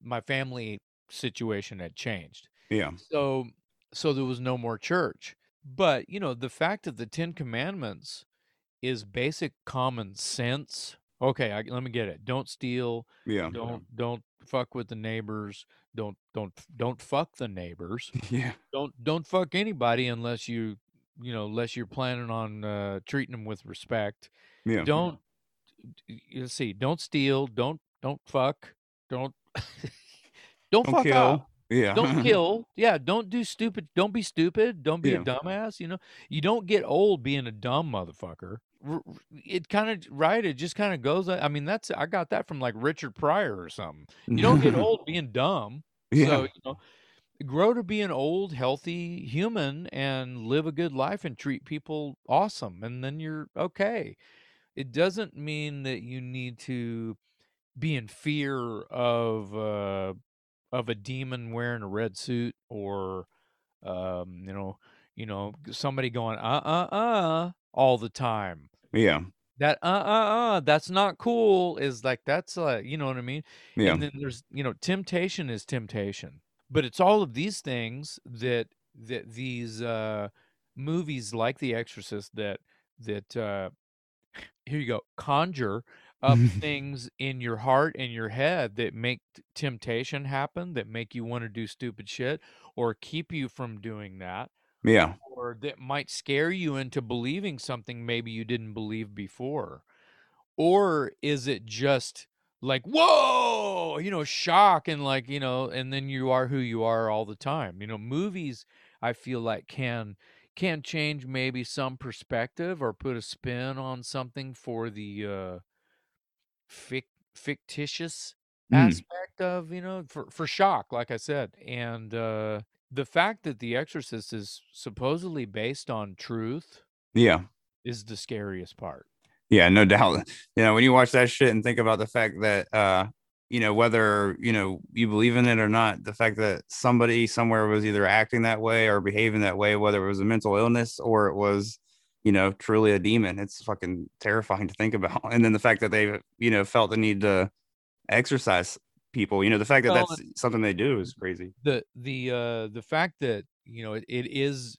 my family situation had changed. Yeah. So so there was no more church. But, you know, the fact of the 10 commandments is basic common sense. Okay, I, let me get it. Don't steal, Yeah. don't don't fuck with the neighbors don't don't don't fuck the neighbors <laughs> Yeah. don't don't fuck anybody unless you you know unless you're planning on uh treating them with respect Yeah. don't you see don't steal don't don't fuck don't <laughs> don't, Don't fuck kill. up Yeah. don't <laughs> kill yeah don't do stupid don't be stupid don't be Yeah. a dumbass you know you don't get old being a dumb motherfucker it kind of right it just kind of goes i mean that's i got that from like richard pryor or something. You don't get <laughs> old being dumb. Yeah. so you know grow to be an old healthy human and live a good life and treat people awesome and then you're okay. It doesn't mean that you need to be in fear of uh of a demon wearing a red suit or um you know you know somebody going uh uh uh all the time yeah. that uh uh uh that's not cool is like that's uh you know what i mean Yeah. and then there's you know temptation is temptation but it's all of these things that that these uh movies like the exorcist that that uh here you go conjure up <laughs> things in your heart and your head that make temptation happen that make you want to do stupid shit or keep you from doing that Yeah. or that might scare you into believing something maybe you didn't believe before? Or is it just like, whoa, you know, shock and like, you know, and then you are who you are all the time? You know, movies, I feel like can can change maybe some perspective or put a spin on something for the uh fic- fictitious Mm. aspect of you know for for shock like i said and uh the fact that the exorcist is supposedly based on truth Yeah. is the scariest part Yeah, no doubt. <laughs> You know, when you watch that shit and think about the fact that uh, you know, whether, you know, you believe in it or not, the fact that somebody somewhere was either acting that way or behaving that way, whether it was a mental illness or it was, you know, truly a demon, it's fucking terrifying to think about. <laughs> And then the fact that they, you know, felt the need to exercise people, you know, the fact that Well, that's something they do is crazy. the the uh the fact that you know it, it is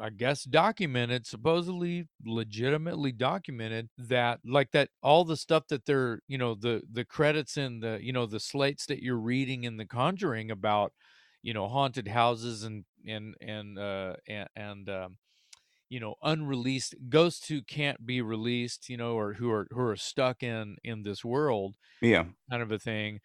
i guess documented supposedly legitimately documented that like that all the stuff that they're you know the the credits in the you know the slates that you're reading in the conjuring about you know haunted houses and and and uh and, and um you know unreleased ghosts who can't be released you know or who are who are stuck in in this world Yeah. kind of a thing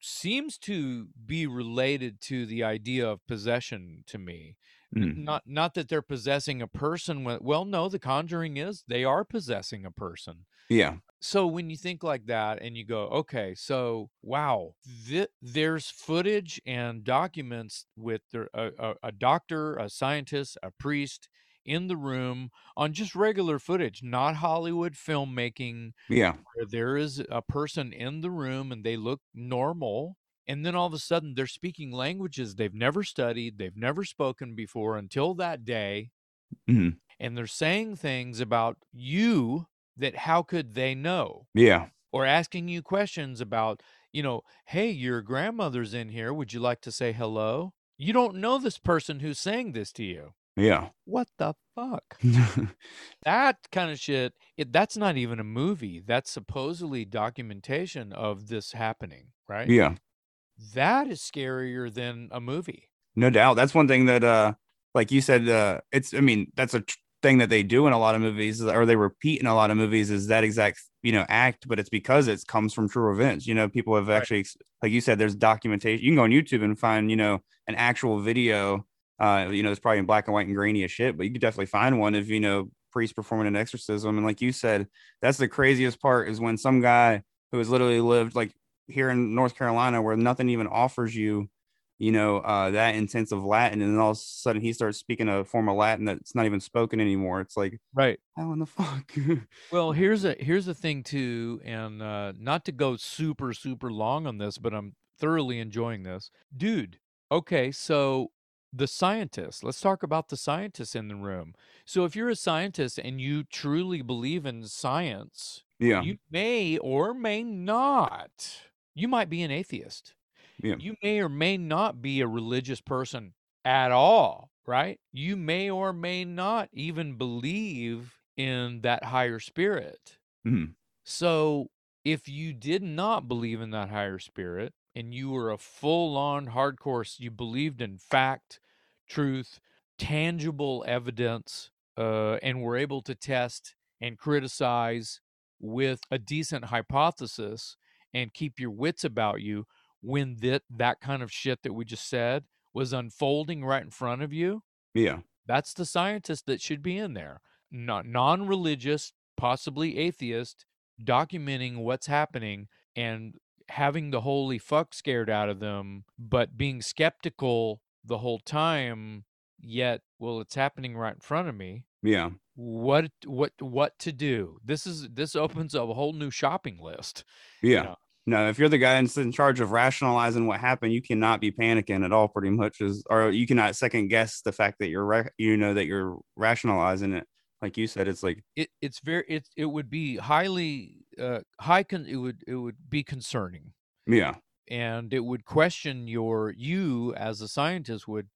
seems to be related to the idea of possession to me Mm. not not that they're possessing a person with, well no the conjuring is they are possessing a person Yeah. so when you think like that and you go okay so wow th- there's footage and documents with the, a, a, a doctor a scientist a priest in the room on just regular footage not hollywood filmmaking Yeah. where there is a person in the room and they look normal and then all of a sudden they're speaking languages they've never studied they've never spoken before until that day Mhm. and they're saying things about you that how could they know Yeah. or asking you questions about you know hey your grandmother's in here would you like to say hello you don't know this person who's saying this to you Yeah. What the fuck? <laughs> that kind of shit, it, that's not even a movie. That's supposedly documentation of this happening, right? yeah. That is scarier than a movie. No doubt. That's one thing that, uh, like you said, uh, it's, I mean, that's a tr- thing that they do in a lot of movies or they repeat in a lot of movies is that exact, you know, act, but it's because it comes from true events. You know, people have Right. actually, like you said, there's documentation. You can go on YouTube and find, you know, an actual video. Uh, you know, it's probably in black and white and grainy as shit, but you could definitely find one of, you know, priests performing an exorcism. And like you said, that's the craziest part is when some guy who has literally lived like here in North Carolina where nothing even offers you you know, uh, that intensive Latin, and then all of a sudden he starts speaking a form of Latin that's not even spoken anymore. It's like, Right. how in the fuck? <laughs> Well, here's a here's the thing too, and uh, not to go super super long on this, but I'm thoroughly enjoying this, dude. Okay, so the scientists. Let's talk about the scientists in the room. So if you're a scientist and you truly believe in science, yeah, you may or may not. You might be an atheist. yeah, You may or may not be a religious person at all, right? You may or may not even believe in that higher spirit. Mhm. So, if you did not believe in that higher spirit and you were a full on hardcore, you believed in fact, truth, tangible evidence, uh, and were able to test and criticize with a decent hypothesis and keep your wits about you when that that kind of shit that we just said was unfolding right in front of you? Yeah, that's the scientist that should be in there. Not non-religious possibly atheist documenting what's happening and having the holy fuck scared out of them but being skeptical the whole time yet well it's happening right in front of me yeah, what what what to do this is this opens up a whole new shopping list yeah. know. No, if you're the guy that's in charge of rationalizing what happened, you cannot be panicking at all. Pretty much is, or you cannot second guess the fact that you're, ra- you know, that you're rationalizing it. Like you said, it's like, it it's very it it would be highly uh high con it would it would be concerning yeah, and it would question your you as a scientist would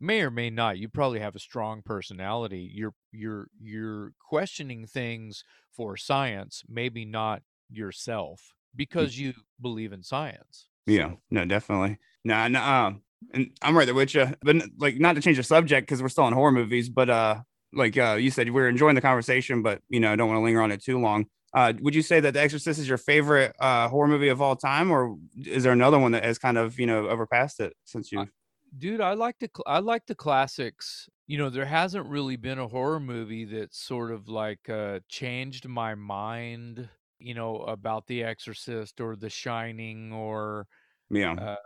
may or may not you probably have a strong personality you're you're you're questioning things for science maybe not yourself because you believe in science Yeah, no, definitely. No, no, um, and I'm right there with you. But like, not to change the subject because we're still in horror movies, but uh, like uh, you said, we're enjoying the conversation, but you know, I don't want to linger on it too long. Uh, would you say that The Exorcist is your favorite uh horror movie of all time, or is there another one that has kind of you know overpassed it since you? dude i like the i like the classics you know there hasn't really been a horror movie that sort of like uh changed my mind you know about the exorcist or the shining or Yeah, uh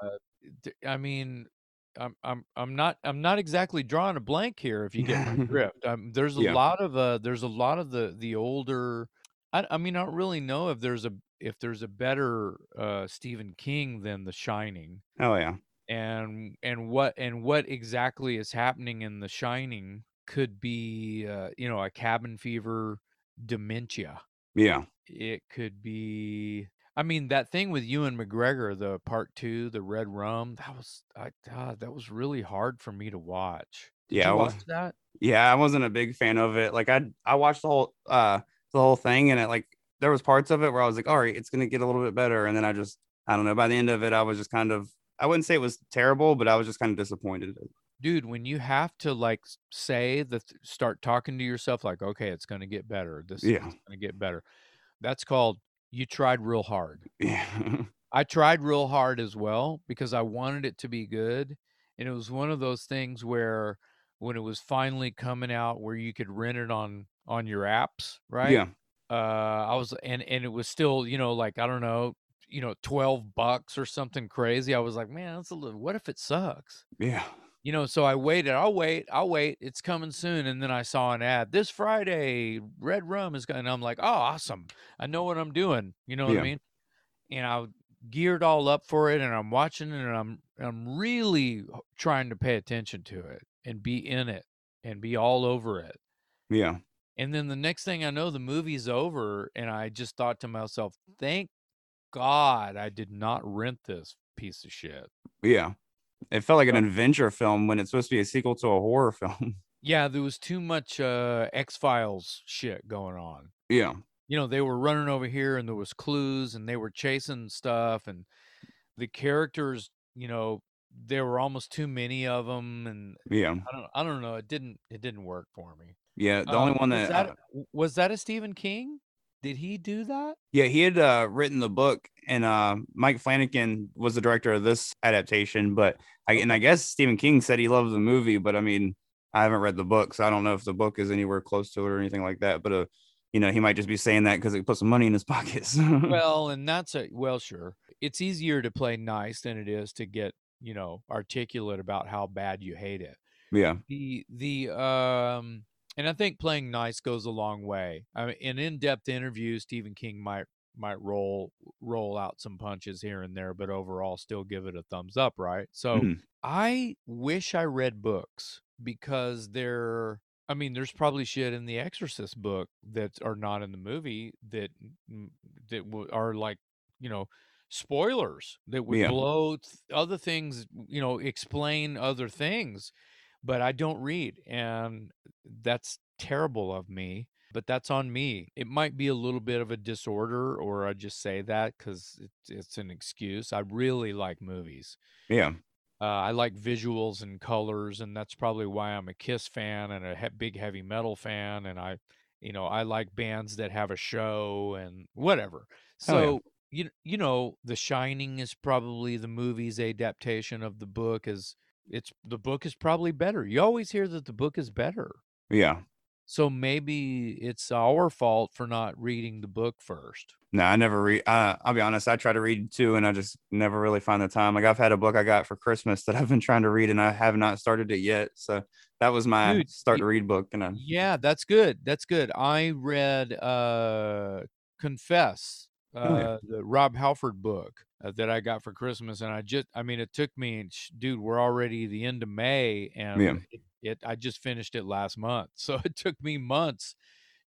i mean i'm i'm i'm not i'm not exactly drawing a blank here if you get my <laughs> drift um, there's a Yeah. lot of uh there's a lot of the the older I, I mean i don't really know if there's a if there's a better uh stephen king than the shining. Oh yeah, and and what and what exactly is happening in the shining could be uh, you know a cabin fever dementia. Yeah, it could be i mean that thing with ewan mcgregor the part two the red rum that was I, God, that was really hard for me to watch. Did Yeah, you well- watch that? Yeah. I wasn't a big fan of it. Like I, I watched the whole uh the whole thing, and it like there was parts of it where I was like, all right, it's gonna get a little bit better, and then I just, I don't know. By the end of it, I was just kind of, I wouldn't say it was terrible, but I was just kind of disappointed. dude when you have to like say the th- start talking to yourself like okay it's going to get better this Yeah. is going to get better that's called you tried real hard Yeah, <laughs> I tried real hard as well because I wanted it to be good. And it was one of those things where when it was finally coming out where you could rent it on on your apps, right? yeah, Uh I was and and it was still, you know, like I don't know, you know, 12 bucks or something crazy. I was like, man, that's a little what if it sucks? yeah, You know, so I waited. I'll wait. I'll wait. It's coming soon. And then I saw an ad this Friday. Red Rum is going. And I'm like, oh, awesome. I know what I'm doing. You know what Yeah. I mean? And I geared all up for it, and I'm watching it, and I'm I'm really trying to pay attention to it and be in it and be all over it. yeah, And then the next thing I know, the movie's over, and I just thought to myself, thank God I did not rent this piece of shit. yeah. It felt like an adventure film when it's supposed to be a sequel to a horror <laughs> film. Yeah, there was too much uh X Files shit going on. Yeah. You know, they were running over here and there was clues and they were chasing stuff and the characters, you know, there were almost too many of them and Yeah. I don't I don't know, it didn't it didn't work for me. Yeah. The only Um, one was that, that uh, was that a Stephen King? Did he do that? yeah, he had uh, written the book, and uh, Mike Flanagan was the director of this adaptation. But I and I guess Stephen King said he loved the movie, but I mean, I haven't read the book, so I don't know if the book is anywhere close to it or anything like that. But uh, you know, he might just be saying that because he put some money in his <laughs> pockets. Well, and that's a well, sure. It's easier to play nice than it is to get, you know, articulate about how bad you hate it. yeah, The the um and I think playing nice goes a long way. I mean, in in-depth interviews, Stephen King might might roll roll out some punches here and there, but overall still give it a thumbs up, right? So Mhm. I wish I read books because they're I mean, there's probably shit in the Exorcist book that are not in the movie that that are like, you know, spoilers that would Yeah. blow th- other things, you know, explain other things. But I don't read, and that's terrible of me. But that's on me. It might be a little bit of a disorder, or I just say that because it's, it's an excuse. I really like movies. yeah, Uh, I like visuals and colors, and that's probably why I'm a Kiss fan and a he- big heavy metal fan. And I, you know, I like bands that have a show and whatever. Yeah. So you you know, The Shining is probably the movie's adaptation of the book. Is it's the book is probably better. You always hear that the book is better. yeah. So maybe it's our fault for not reading the book first. No, I never read. Uh, I'll be honest. I try to read too, and I just never really find the time. Like I've had a book I got for Christmas that I've been trying to read, and I have not started it yet. So that was my Dude, start to read book, and I, Yeah, that's good. That's good. I read uh Confess, Oh, yeah. uh the Rob Halford book uh, that I got for Christmas and I just I mean it took me dude, we're already the end of May and Yeah. it, it I just finished it last month. <laughs> So it took me months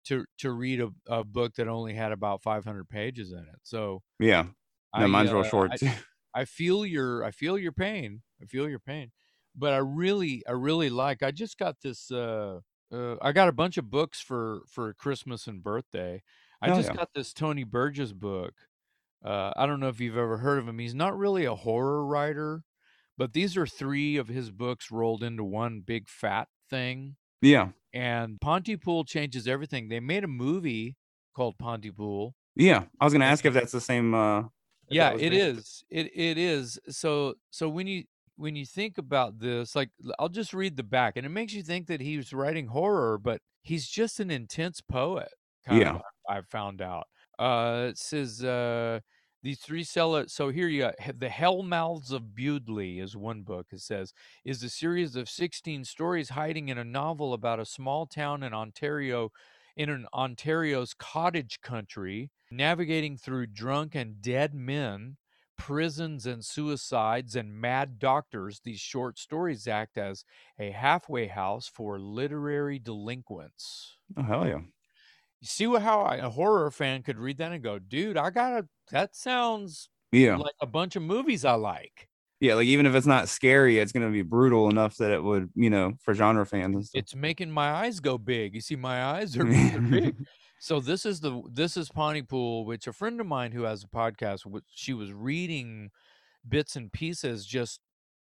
to to read a, a book that only had about 500 pages in it. So yeah. No, I, mine's real uh, short I- <laughs> I feel your I feel your pain. I feel your pain. But I really I really like I just got this uh uh I got a bunch of books for for Christmas and birthday. I Hell just yeah. got this Tony Burgess book. Uh I don't know if you've ever heard of him. He's not really a horror writer, but these are 3 of his books rolled into one big fat thing. Yeah, And Pontypool changes everything. They made a movie called Pontypool. yeah. I was gonna ask if that's the same. uh yeah it based- is it it is so so when you when you think about this like I'll just read the back and it makes you think that he was writing horror but he's just an intense poet kind Yeah. of I- found out uh it says uh these three sell so here you got the hell mouths of Bewdley is one book it says is a series of 16 stories hiding in a novel about a small town in ontario in an ontario's cottage country navigating through drunk and dead men, prisons and suicides, and mad doctors, these short stories act as a halfway house for literary delinquents. Oh hell yeah. You see what, how I, a horror fan could read that and go, dude, I gotta, that sounds Yeah, like a bunch of movies I like. yeah. Like even if it's not scary, it's gonna be brutal enough that it would, you know, for genre fans and stuff. It's making my eyes go big. You see, my eyes are, big. <laughs> So this is the this is Pontypool, which a friend of mine who has a podcast, she was reading bits and pieces, just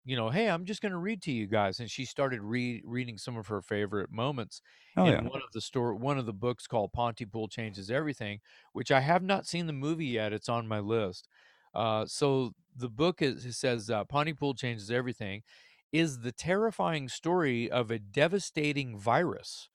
you know, hey, I'm just going to read to you guys, and she started re- reading some of her favorite moments. Oh in yeah. one of the store, one of the books called Pontypool Changes Everything, which I have not seen the movie yet. It's on my list. Uh, so the book is it says uh, Pontypool Changes Everything is the terrifying story of a devastating virus.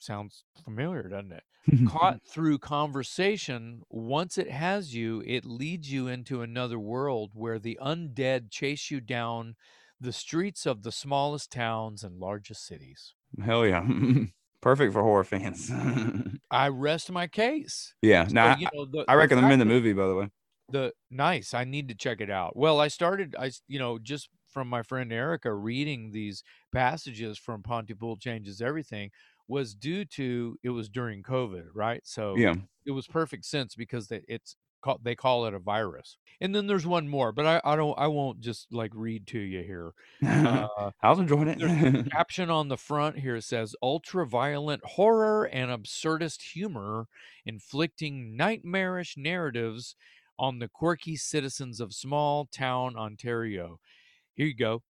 Sounds familiar, doesn't it? Caught <laughs> through conversation, once it has you, it leads you into another world where the undead chase you down the streets of the smallest towns and largest cities. Hell yeah. <laughs> Perfect for horror fans. <laughs> I rest my case. yeah. So, No, I, you know, the- I the recommend fact the movie by the way. the nice i need to check it out well i started I, you know just from my friend erica reading these passages from pontypool changes everything was due to it was during covid right so Yeah. it was perfect sense because that it's called they call it a virus. And then there's one more, but I, I don't I won't just like read to you here. Uh, <laughs> I was enjoying there's a it. <laughs> caption on the front here says ultra violent horror and absurdist humor inflicting nightmarish narratives on the quirky citizens of small town Ontario. Here you go.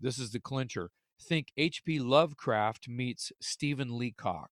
This is the clincher. Think H.P. Lovecraft meets Stephen Leacock.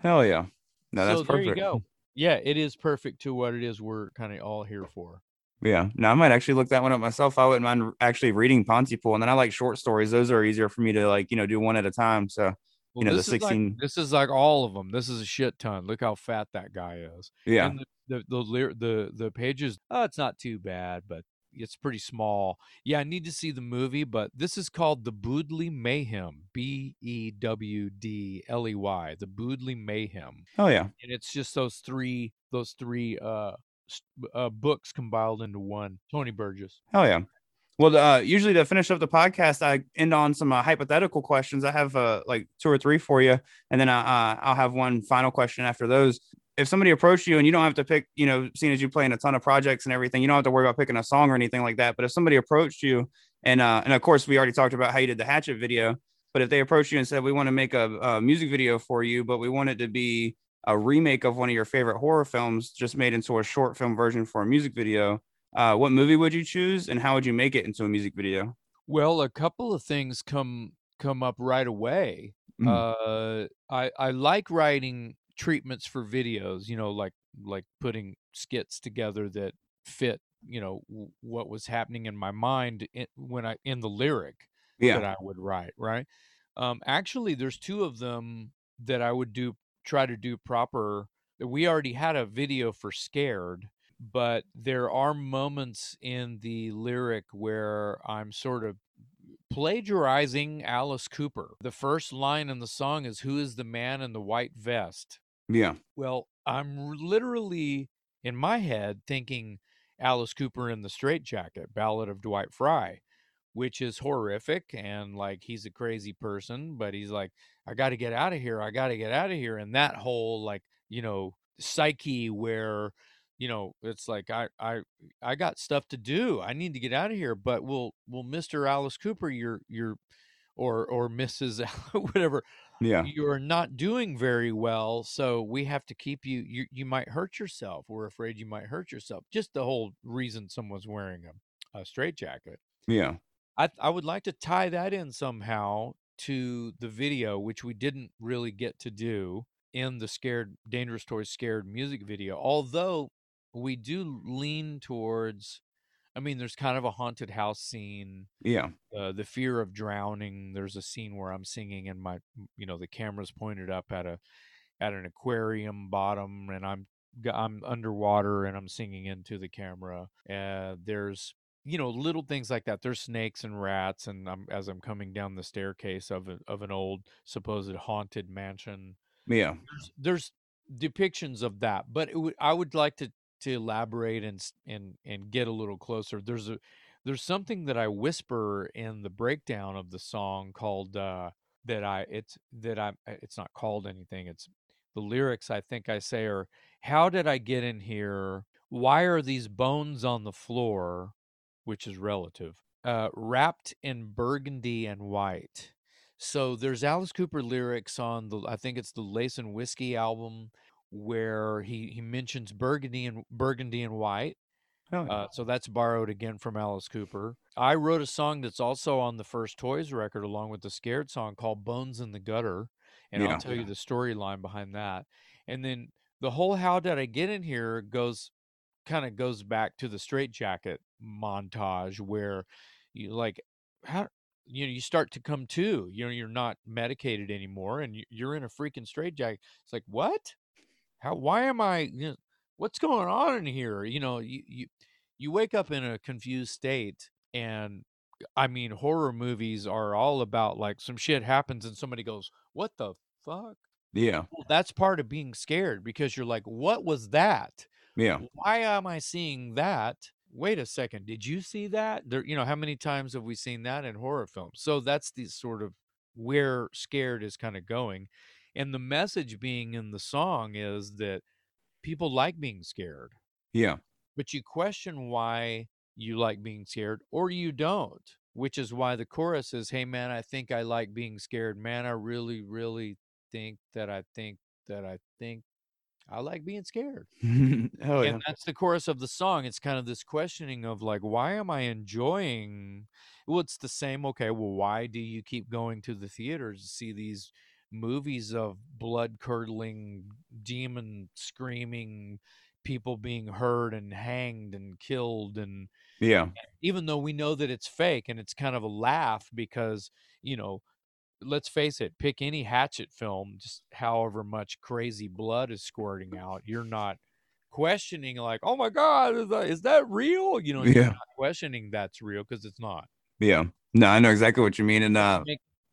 Hell yeah. No, that's so there perfect. you go. Yeah, it is perfect to what it is we're kind of all here for. Yeah. Now I might actually look that one up myself. I wouldn't mind actually reading Pontypool. And then I like short stories. Those are easier for me to like, you know, do one at a time. So Well, know, the this is like- 16 this is like all of them. This is a shit ton. Look how fat that guy is. yeah. And the the the the, the pages. Oh, it's not too bad, but it's pretty small. Yeah, I need to see the movie, but this is called the Bewdley Mayhem. B E W D L E Y. The Bewdley Mayhem, Oh yeah. and it's just those three those three uh, uh books compiled into one. Tony Burgess. Hell yeah. Well, uh, usually to finish up the podcast, I end on some uh, hypothetical questions. I have uh, like two or three for you, and then uh, uh, I'll have one final question after those. If somebody approached you and you don't have to pick, you know, seeing as you play in a ton of projects and everything, you don't have to worry about picking a song or anything like that. But if somebody approached you, and uh, and of course we already talked about how you did the Hatchet video, but if they approached you and said we want to make a, a music video for you, but we want it to be a remake of one of your favorite horror films, just made into a short film version for a music video, uh, what movie would you choose and how would you make it into a music video? Well, a couple of things come come up right away. Mm. Uh, I I like writing treatments for videos. You know, like like putting skits together that fit. You know w- what was happening in my mind in, when I in the lyric that I would write. Right. Um, actually, there's two of them that I would do try to do proper. We already had a video for Scared, but there are moments in the lyric where I'm sort of plagiarizing Alice Cooper. The first line in the song is Who is the man in the white vest? Yeah. Well, I'm literally in my head thinking Alice Cooper in the Straitjacket, Ballad of Dwight Fry, which is horrific and like he's a crazy person, but he's like, I got to get out of here. I got to get out of here. And that whole like, you know, psyche where you know it's like I I I got stuff to do. I need to get out of here. But will will Mr. Alice Cooper, you're you're or or Mrs. <laughs> whatever Yeah. you're not doing very well so we have to keep you you you might hurt yourself we're afraid you might hurt yourself just the whole reason someone's wearing a, a straitjacket Yeah. I, I would like to tie that in somehow to the video which we didn't really get to do in the scared dangerous toys scared music video although we do lean towards i mean there's kind of a haunted house scene Yeah. uh, the fear of drowning there's a scene where i'm singing and my you know the camera's pointed up at a at an aquarium bottom and i'm I'm underwater and i'm singing into the camera uh, there's you know little things like that there's snakes and rats and I'm, as i'm coming down the staircase of, a, of an old supposed haunted mansion Yeah. there's, there's depictions of that but would i would like to to elaborate and and and get a little closer there's a there's something that i whisper in the breakdown of the song called uh that i it's that i it's not called anything it's the lyrics i think i say are how did i get in here? Why are these bones on the floor? which is relative uh wrapped in burgundy and white. So there's Alice Cooper lyrics on the I think it's the Lace and Whiskey album where he he mentions burgundy and burgundy and white. Hell yeah. Uh, so that's borrowed again from Alice Cooper. I wrote a song that's also on the first Toys record along with the Scared song called Bones in the Gutter, and Yeah. I'll tell you the storyline behind that. And then the whole How Did I Get in Here goes kind of goes back to the Straight Jacket montage where you like how you know you start to come to you know you're not medicated anymore and you- you're in a freaking straitjacket it's like what how why am i you know, what's going on in here you know you, you you wake up in a confused state and i mean horror movies are all about like some shit happens and somebody goes what the fuck Yeah. well, that's part of being scared because you're like what was that Yeah. why am I seeing that? Wait a second, did you see that? There, you know, how many times have we seen that in horror films? So that's the sort of where scared is kind of going. And the message being in the song is that people like being scared. Yeah. but you question why you like being scared or you don't, which is why the chorus is, Hey man, I think I like being scared. Man, I really, really think that I think that I think I like being scared. <laughs> Oh, yeah. And that's the chorus of the song. It's kind of this questioning of like, why am I enjoying? Well, it's the same. Okay, well, why do you keep going to the theaters to see these movies of blood curdling, demon screaming, people being hurt and hanged and killed and Yeah. even though we know that it's fake and it's kind of a laugh because you know let's face it pick any hatchet film just however much crazy blood is squirting out you're not questioning like oh my god is that, is that real you know you're Yeah. not questioning that's real because it's not Yeah. No, I know exactly what you mean. And uh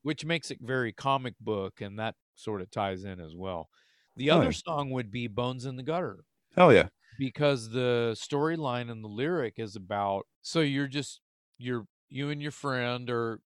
which makes it very comic book and that sort of ties in as well the Oh, other yeah. song would be bones in the gutter hell yeah. because the storyline and the lyric is about so you're just you're you and your friend are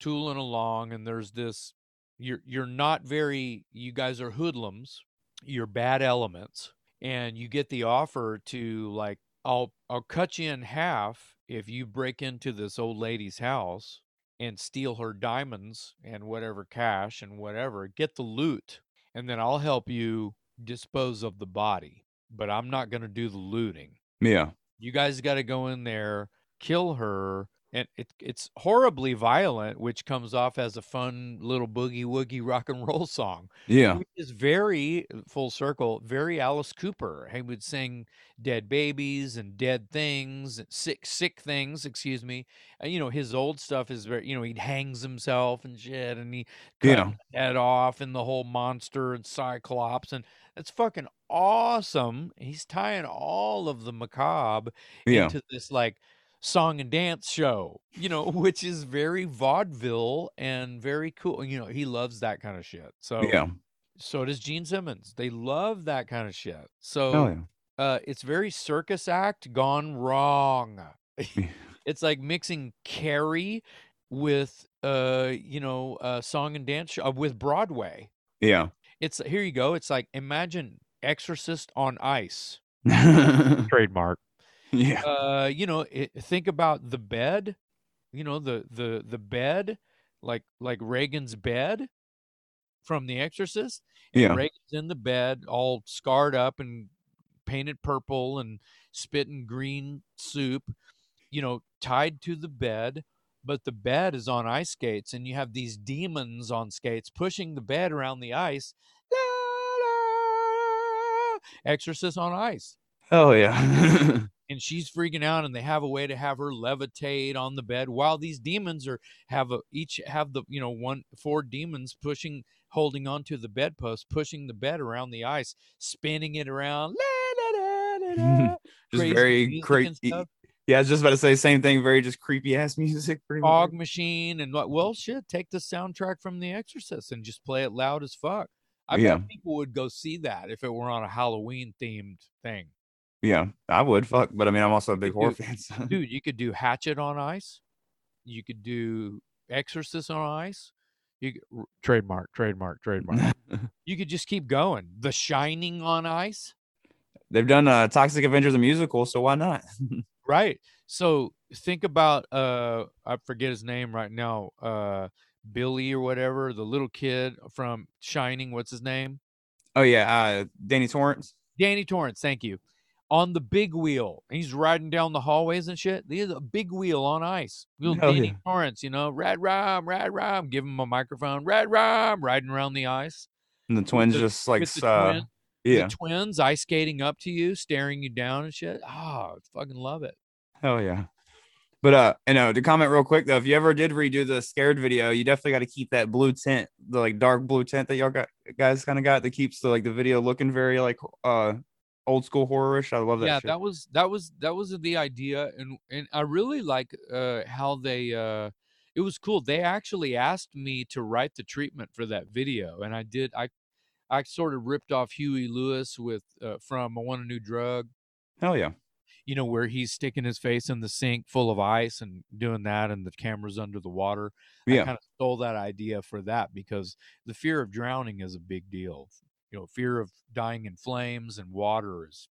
tooling along and there's this you're you're not very you guys are hoodlums you're bad elements and you get the offer to like I'll I'll cut you in half if you break into this old lady's house and steal her diamonds and whatever cash and whatever get the loot and then I'll help you dispose of the body but I'm not going to do the looting Yeah. you guys got to go in there, kill her, and it, it's horribly violent, which comes off as a fun little boogie woogie rock and roll song. Yeah. Which is very uh, full circle, very Alice Cooper. He would sing dead babies and dead things, and sick sick things, excuse me. And, you know, his old stuff is very, you know, he hangs himself and shit, and he cut Yeah. his head off, and the whole monster and Cyclops, and it's fucking awesome. He's tying all of the macabre Yeah. into this like song and dance show, you know, <laughs> which is very vaudeville and very cool. You know, he loves that kind of shit. So Yeah. so does Gene Simmons. They love that kind of shit. So Hell yeah. uh it's very circus act gone wrong. <laughs> It's like mixing Carrie with uh you know uh song and dance show, uh, with Broadway. Yeah. It's here you go. It's like imagine Exorcist on ice. <laughs> yeah. Uh you know it, think about the bed you know the the the bed like like Regan's bed from the exorcist and Yeah. Regan's in the bed all scarred up and painted purple and spitting green soup you know tied to the bed but the bed is on ice skates and you have these demons on skates pushing the bed around the ice La, <laughs> la, exorcist on ice oh yeah. <laughs> and she's freaking out and they have a way to have her levitate on the bed while these demons are have a each have the you know one four demons pushing holding onto the bedpost pushing the bed around the ice spinning it around la, la, la, <laughs> just very crazy. Yeah, I was just about to say the same thing. Very just creepy ass <laughs> music. Fog machine and what well shit take the soundtrack from the exorcist and just play it loud as fuck i Yeah. bet people would go see that if it were on a halloween themed thing Yeah, I would. Fuck, but I mean, I'm also a big horror fan. <laughs> So. dude you could do hatchet on ice you could do exorcist on ice you could, r- trademark trademark trademark <laughs> you could just keep going the shining on ice They've done uh, Toxic Avengers a musical, so why not? <laughs> right so think about uh i forget his name right now uh billy or whatever the little kid from shining what's his name oh yeah, uh, Danny Torrance. danny torrance thank you on the big wheel he's riding down the hallways and shit. There's a big wheel on ice. Little Hell danny yeah. torrance you know redrum rad ram give him a microphone redrum riding around the ice And the twins the- just like, uh, twin- yeah, the twins ice skating up to you staring you down and shit. Oh I fucking love it. Hell yeah. But uh, you know, to comment real quick though, if you ever did redo the scared video, you definitely got to keep that blue tint, the like dark blue tint that y'all got guys kind of got that keeps the like the video looking very like uh old school horrorish. I love that. yeah shit. that was that was that was the idea and and i really like uh how they uh it was cool they actually asked me to write the treatment for that video and i did i i sort of ripped off huey lewis with uh, from i want a new drug hell yeah. you know where he's sticking his face in the sink full of ice and doing that and the camera's under the water i Yeah. kind of stole that idea for that because the fear of drowning is a big deal you know fear of dying in flames and water is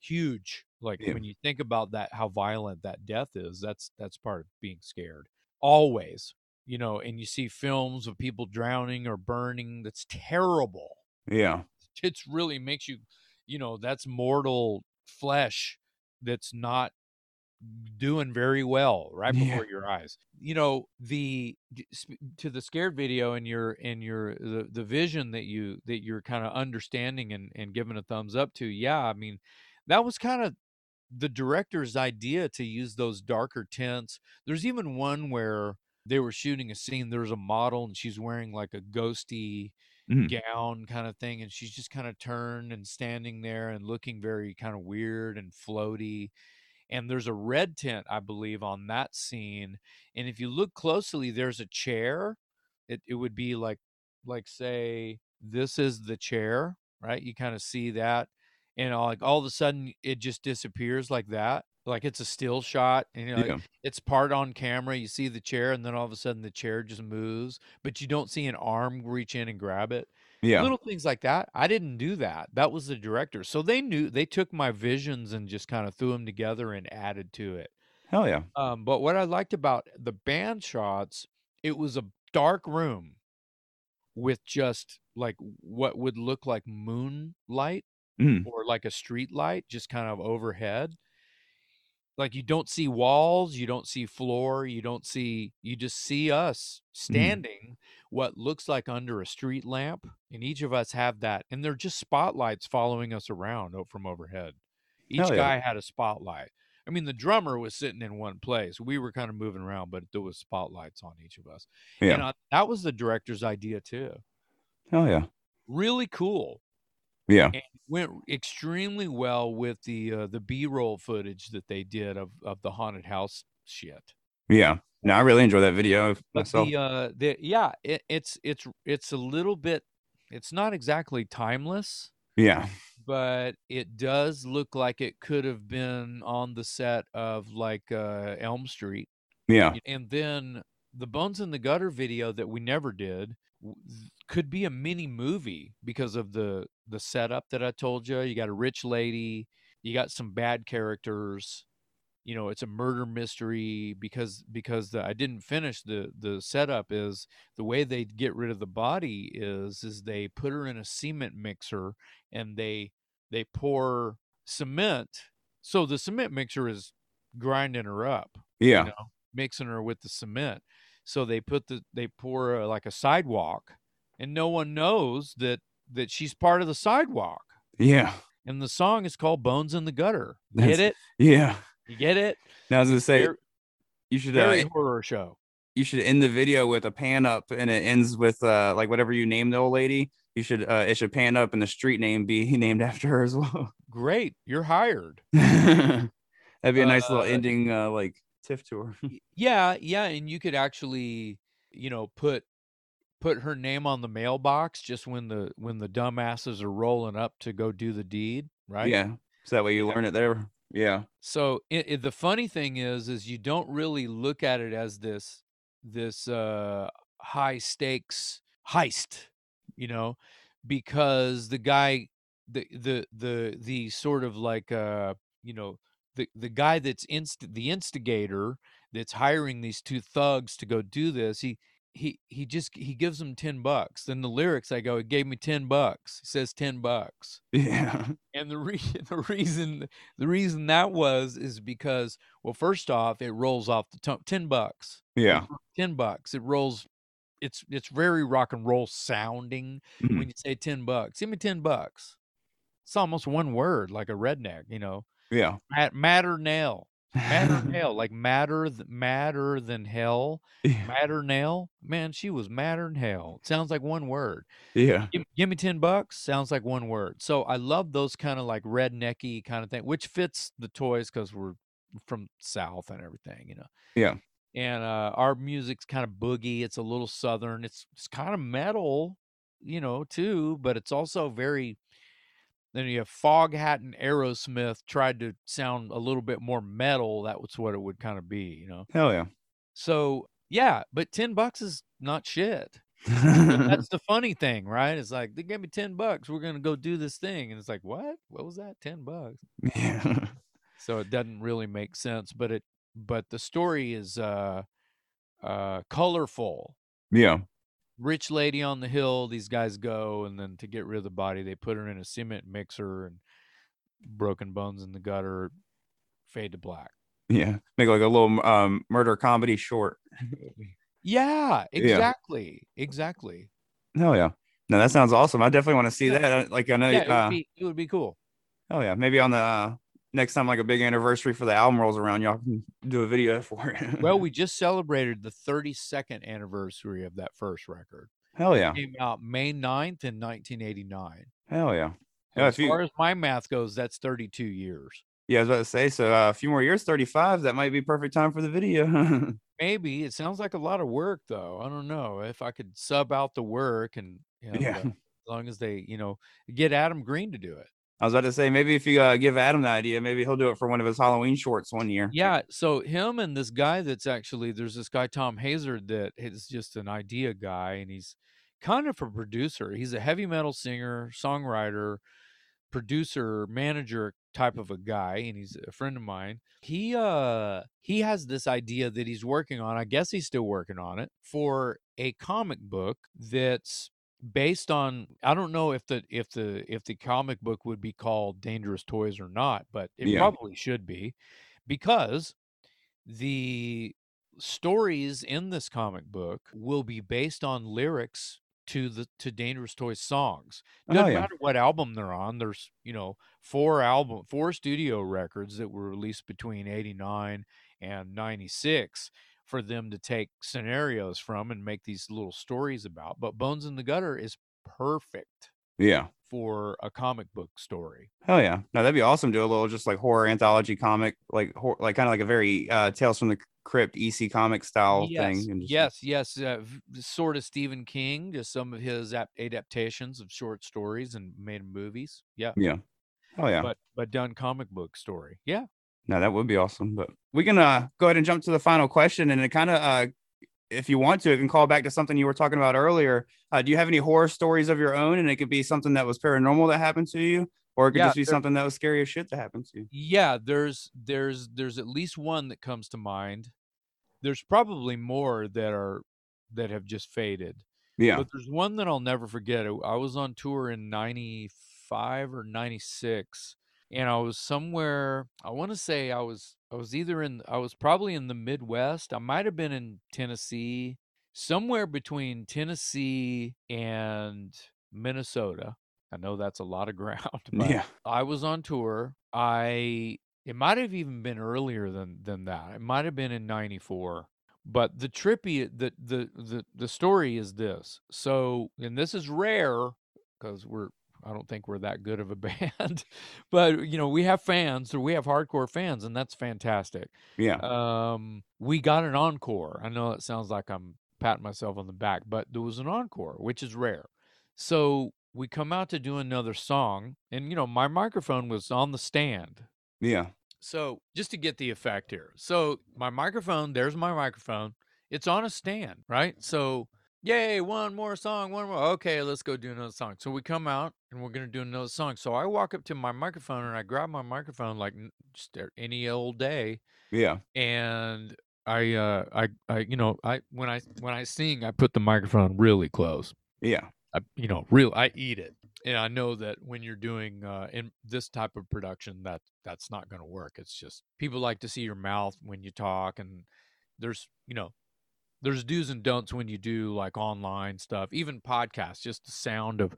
huge. Like Yeah. when you think about that, how violent that death is, that's that's part of being scared. Always, you know, and you see films of people drowning or burning. That's terrible. Yeah. <laughs> It's really makes you, you know, that's mortal flesh that's not doing very well right Yeah. before your eyes. You know, the to the scared video and your and your the, the vision that you that you're kind of understanding and and giving a thumbs up to. Yeah, I mean, that was kind of the director's idea to use those darker tints. There's even one where they were shooting a scene. There's a model and she's wearing like a ghosty Mhm. gown kind of thing, and she's just kind of turned and standing there and looking very kind of weird and floaty. And there's a red tent, I believe, on that scene. And if you look closely, there's a chair. It it would be like like say this is the chair, right? You kind of see that and all, like all of a sudden it just disappears like that like it's a still shot and you know, Yeah. it's part on camera you see the chair and then all of a sudden the chair just moves but you don't see an arm reach in and grab it Yeah. little things like that i didn't do that that was the director so they knew they took my visions and just kind of threw them together and added to it Hell yeah. um, but what I liked about the band shots, it was a dark room with just like what would look like moonlight Mhm. or like a street light just kind of overhead. Like you don't see walls, you don't see floor, you don't see you just see us standing what looks like under a street lamp and each of us have that and they're just spotlights following us around from overhead. Each yeah. guy had a spotlight. I mean, the drummer was sitting in one place. We were kind of moving around, but there was spotlights on each of us. Yeah. And I, that was the director's idea too. Hell yeah. Really cool. Yeah. And went extremely well with the uh, the B-roll footage that they did of of the haunted house shit. Yeah. No, I really enjoy that video myself. the uh the yeah, it, it's it's it's a little bit it's not exactly timeless, yeah. but it does look like it could have been on the set of like uh Elm Street. Yeah. And then the Bones in the Gutter video that we never did could be a mini movie because of the the setup that I told you. You got a rich lady, you got some bad characters. You know, it's a murder mystery because because the, I didn't finish the the setup is the way they get rid of the body is is they put her in a cement mixer and they they pour cement. So the cement mixer is grinding her up Yeah. you know, mixing her with the cement. So they put the they pour uh, like a sidewalk, and no one knows that that she's part of the sidewalk. Yeah. And the song is called "Bones in the Gutter." That's- get it? Yeah. You get it? Now I was gonna say you should uh, horror show. you should end the video with a pan up and it ends with uh like whatever you name the old lady. You should uh it should pan up and the street name be <laughs> named after her as well. Great, you're hired. <laughs> That'd be a nice little Uh, ending uh like tiff to her. Yeah, yeah, and you could actually, you know, put put her name on the mailbox just when the when the dumbasses are rolling up to go do the deed, right? Yeah. So that way you learn it there. Yeah. So it, it, the funny thing is, is you don't really look at it as this this uh, high stakes heist, you know, because the guy, the the the the sort of like uh, you know, the the guy that's inst- the instigator that's hiring these two thugs to go do this, he he he just he gives them 10 bucks then the lyrics i go he gave me 10 bucks he says 10 bucks Yeah. <laughs> and the re- <laughs> the reason the reason that was is because well first off it rolls off the tongue 10 bucks Yeah. 10 bucks it rolls it's it's very rock and roll sounding Mhm. when you say 10 bucks give me 10 bucks it's almost one word like a redneck you know Yeah. Mat- matter nail matter nail <laughs> like matter th- madder than hell yeah. matter nail man she was madder than hell sounds like one word Yeah. give, give me 10 bucks sounds like one word so i love those kind of like rednecky kind of thing which fits the toys because we're from south and everything you know Yeah. and uh our music's kind of boogie it's a little southern it's it's kind of metal you know too but it's also very then you have foghat and aerosmith tried to sound a little bit more metal that was what it would kind of be you know Hell yeah. so yeah but 10 bucks is not shit that's <laughs> the funny thing, right? It's like they gave me ten bucks. We're gonna go do this thing, and it's like, what? What was that? Ten bucks. yeah. <laughs> So it doesn't really make sense. But it, but the story is uh, uh, colorful. Yeah. Rich lady on the hill. These guys go, and then to get rid of the body, they put her in a cement mixer and broken bones in the gutter. Fade to black. Yeah. Make like a little um murder comedy short. <laughs> Yeah, exactly, exactly. Hell yeah. No, that sounds awesome. I definitely want to see Yeah. that. Like I know Yeah, it uh, would be, it would be cool. oh yeah, maybe on the uh, next time like a big anniversary for the album rolls around, y'all can do a video <laughs> for it. Well, we just celebrated the 32nd anniversary of that first record. hell yeah. It came out May 9th in 1989. Hell yeah. Yeah, as you- far as my math goes, that's 32 years. Yeah, I was about to say, so uh, a few more years, 35, that might be perfect time for the video. <laughs> Maybe it sounds like a lot of work, though. I don't know if I could sub out the work and you know, Yeah. as long as they, you know, get Adam Green to do it. I was about to say, maybe if you uh, give Adam the idea, maybe he'll do it for one of his Halloween shorts one year. Yeah, so him and this guy that's actually there's this guy Tom Hazard that is just an idea guy, and he's kind of a producer. He's a heavy metal singer, songwriter, producer, manager type of a guy, and he's a friend of mine. He uh he has this idea that he's working on. I guess he's still working on it for a comic book that's based on I don't know if the if the if the comic book would be called Dangerous Toys or not, but it Yeah. probably should be because the stories in this comic book will be based on lyrics to the to Dangerous Toys songs. Oh, Doesn't yeah. matter what album they're on. There's you know four album four studio records that were released between '89 and '96 for them to take scenarios from and make these little stories about. But Bones in the Gutter is perfect Yeah. for a comic book story. Hell yeah. No, that'd be awesome. Do a little just like horror anthology comic, like hor- like kind of like a very uh Tales from the Crypt EC comic style yes, thing. just- yes, yes. Uh, sort of Stephen King, just some of his ap- adaptations of short stories and made movies. Yeah, Yeah. Oh yeah. but but done comic book story. Yeah. No, that would be awesome. But we can uh go ahead and jump to the final question, and it kind of uh, if you want to, it can call back to something you were talking about earlier. Uh, do you have any horror stories of your own? And it could be something that was paranormal that happened to you, or it could Yeah, just be there- something that was scary as shit that happened to you. Yeah, there's there's there's at least one that comes to mind. There's probably more that are that have just faded. Yeah. But there's one that I'll never forget. I I was on tour in 95 or 96 and I was somewhere I want to say I was I was either in I was probably in the Midwest. I might have been in Tennessee, somewhere between Tennessee and Minnesota. I know that's a lot of <laughs> ground, but Yeah. I was on tour. I it might have even been earlier than than that. It might have been in 94. But the trippy the the the the story is this. So, and this is rare because we're I don't think we're that good of a <laughs> band. but you know, we have fans or we have hardcore fans and that's fantastic. Yeah. Um we got an encore. I know it sounds like I'm patting myself on the back, but there was an encore, which is rare. So we come out to do another song, and you know, my microphone was on the stand. Yeah. So just to get the effect here. So my microphone, there's my microphone. It's on a stand, right? So yay, one more song, one more. Okay, let's go do another song. So we come out and we're gonna do another song. So I walk up to my microphone and I grab my microphone like n- just a- any old day Yeah. and I uh I I you know I when I when I sing I put the microphone really close. Yeah. I you know real I eat it. And I know that when you're doing uh in this type of production that that's not going to work. It's just people like to see your mouth when you talk and there's you know there's do's and don'ts when you do like online stuff, even podcasts. Just the sound of,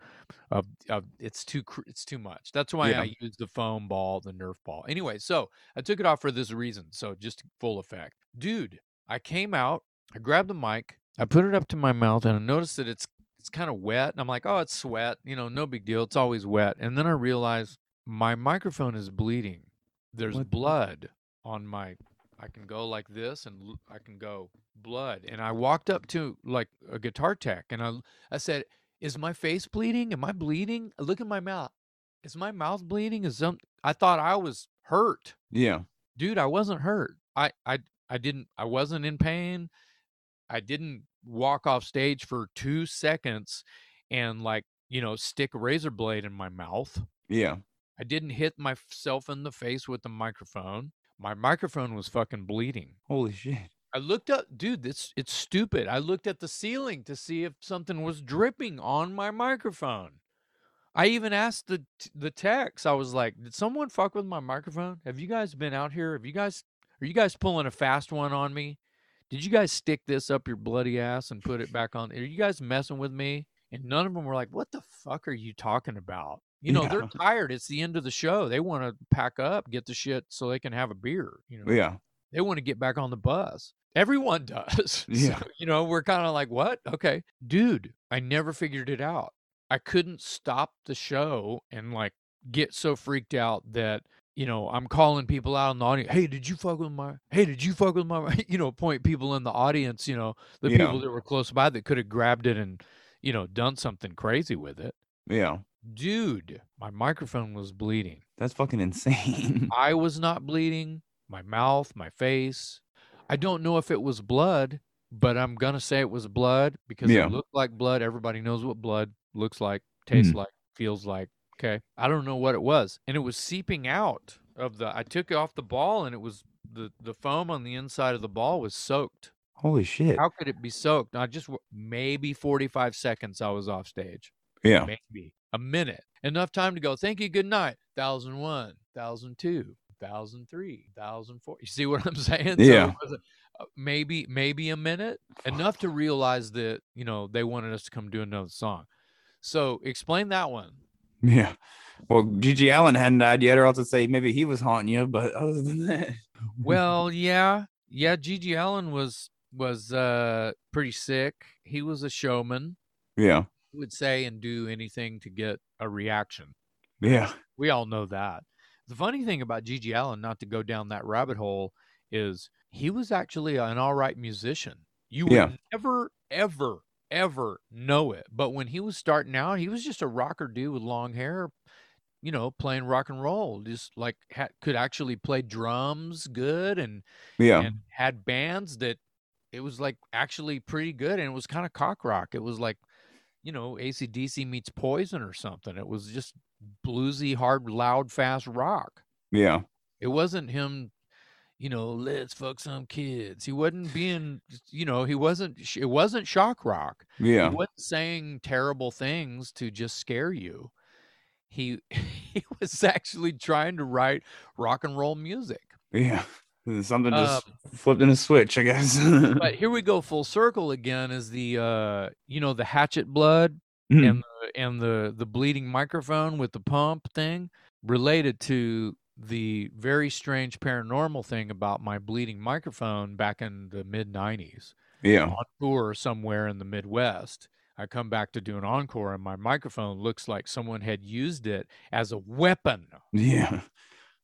of, of it's too it's too much. That's why Yeah. I use the foam ball, the Nerf ball. Anyway, so I took it off for this reason. So just full effect, dude. I came out, I grabbed the mic, I put it up to my mouth, and I noticed that it's it's kind of wet. And I'm like, oh, it's sweat. You know, no big deal. It's always wet. And then I realized my microphone is bleeding. There's What? blood on my I can go like this and l- I can go blood. And I walked up to like a guitar tech and I I said, "Is my face bleeding? Am I bleeding? Look at my mouth. Is my mouth bleeding? Is some I thought I was hurt. Yeah. Dude, I wasn't hurt. I I I didn't I wasn't in pain. I didn't walk off stage for two seconds and like you know stick a razor blade in my mouth. Yeah. I didn't hit myself in the face with the microphone. My microphone was fucking bleeding. Holy shit. I looked up, dude. This it's stupid. I looked at the ceiling to see if something was dripping on my microphone. I even asked the the techs. I was like, "Did someone fuck with my microphone? Have you guys been out here? Have you guys are you guys pulling a fast one on me? Did you guys stick this up your bloody ass and put it back on? Are you guys messing with me?" And none of them were like, "What the fuck are you talking about?" You know, they're tired. It's the end of the show. They want to pack up, get the shit so they can have a beer. You know, Yeah. they want to get back on the bus. Everyone <laughs> does. Yeah. So, you know, we're kind of like, what? Okay. Dude, I never figured it out. I couldn't stop the show and like get so freaked out that, you know, I'm calling people out in the audience. Hey, did you fuck with my, hey, did you fuck with my, <laughs> you know, point people in the audience, you know, the Yeah. people that were close by that could have grabbed it and, you know, done something crazy with it. Yeah. Dude, my microphone was bleeding. That's fucking insane. <laughs> I was not bleeding. My mouth, my face. I don't know if it was blood, but I'm gonna say it was blood because Yeah. it looked like blood. Everybody knows what blood looks like, tastes Mhm. like, feels like. Okay. I don't know what it was. And it was seeping out of the I took it off the ball and it was the the foam on the inside of the ball was soaked. Holy shit. How could it be soaked? I just maybe 45 seconds I was off stage Yeah. maybe a minute. Enough time to go thank you good night. 1001 1002 1003 1004 you see what i'm <laughs> saying? So Yeah. uh, maybe maybe a minute. Enough to realize that you know they wanted us to come do another song. So explain that one. Yeah. Well, GG Allin hadn't died yet, or else I'd say maybe he was haunting you. But <laughs> other than that, well yeah. Yeah GG Allin was was uh pretty sick. He was a showman. Yeah, would say and do anything to get a reaction yeah, We all know that. The funny thing about GG Allin, not to go down that rabbit hole, is he was actually an all right musician. You would Yeah. never, ever, ever know it. But when he was starting out, he was just a rocker dude with long hair, you know, playing rock and roll. Just like ha- could actually play drums good and yeah, and had bands that it was like actually pretty good and it was kind of cock rock. It was like, you know, ACDC meets Poison or something. It was just bluesy, hard, loud, fast rock. yeah, It wasn't him, you know, let's fuck some kids. He wasn't being, you know, he wasn't, it wasn't shock rock. yeah, He wasn't saying terrible things to just scare you. He <laughs> he was actually trying to write rock and roll music. yeah. Something just Um, flipped in a switch, I guess. <laughs> but here we go full circle again is the uh you know the hatchet blood Mhm. and the, and the the bleeding microphone with the pump thing related to the very strange paranormal thing about my bleeding microphone back in the mid 90s yeah, on tour somewhere in the midwest. I come back to do an encore and my microphone looks like someone had used it as a weapon. Yeah,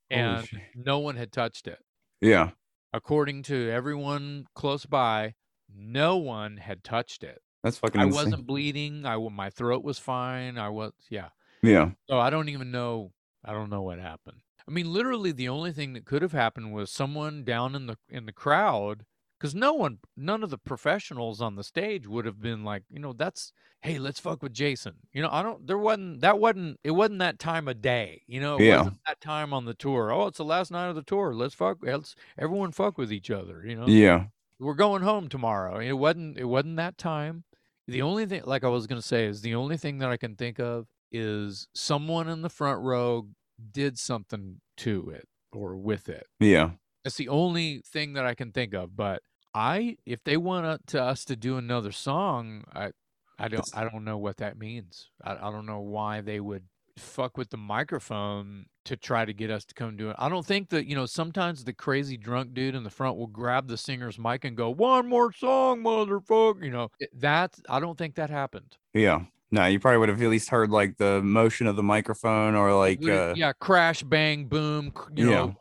and no one had touched it yeah, according to everyone close by no one had touched it that's fucking I insane. wasn't bleeding. I my throat was fine. I was yeah. Yeah, So I don't even know. I don't know what happened. I mean, literally, the only thing that could have happened was someone down in the in the crowd, because no one, none of the professionals on the stage would have been like, you know, that's hey, let's fuck with Jason. You know, I don't. There wasn't that wasn't it wasn't that time of day. You know, it Yeah. wasn't that time on the tour. Oh, it's the last night of the tour. Let's fuck. Let's everyone fuck with each other. You know yeah, we're going home tomorrow. It wasn't it wasn't that time. The only thing like I was going to say is the only thing that I can think of is someone in the front row did something to it or with it. yeah, That's the only thing that I can think of, but I if they want to us to do another song, I I don't I don't know what that means. I, I don't know why they would fuck with the microphone to try to get us to come do it. I don't think that, you know, sometimes the crazy drunk dude in the front will grab the singer's mic and go, "One more song, motherfucker." You know, that I don't think that happened. yeah. No, you probably would have at least heard like the motion of the microphone or like, uh, yeah, crash, bang, boom, you Yeah.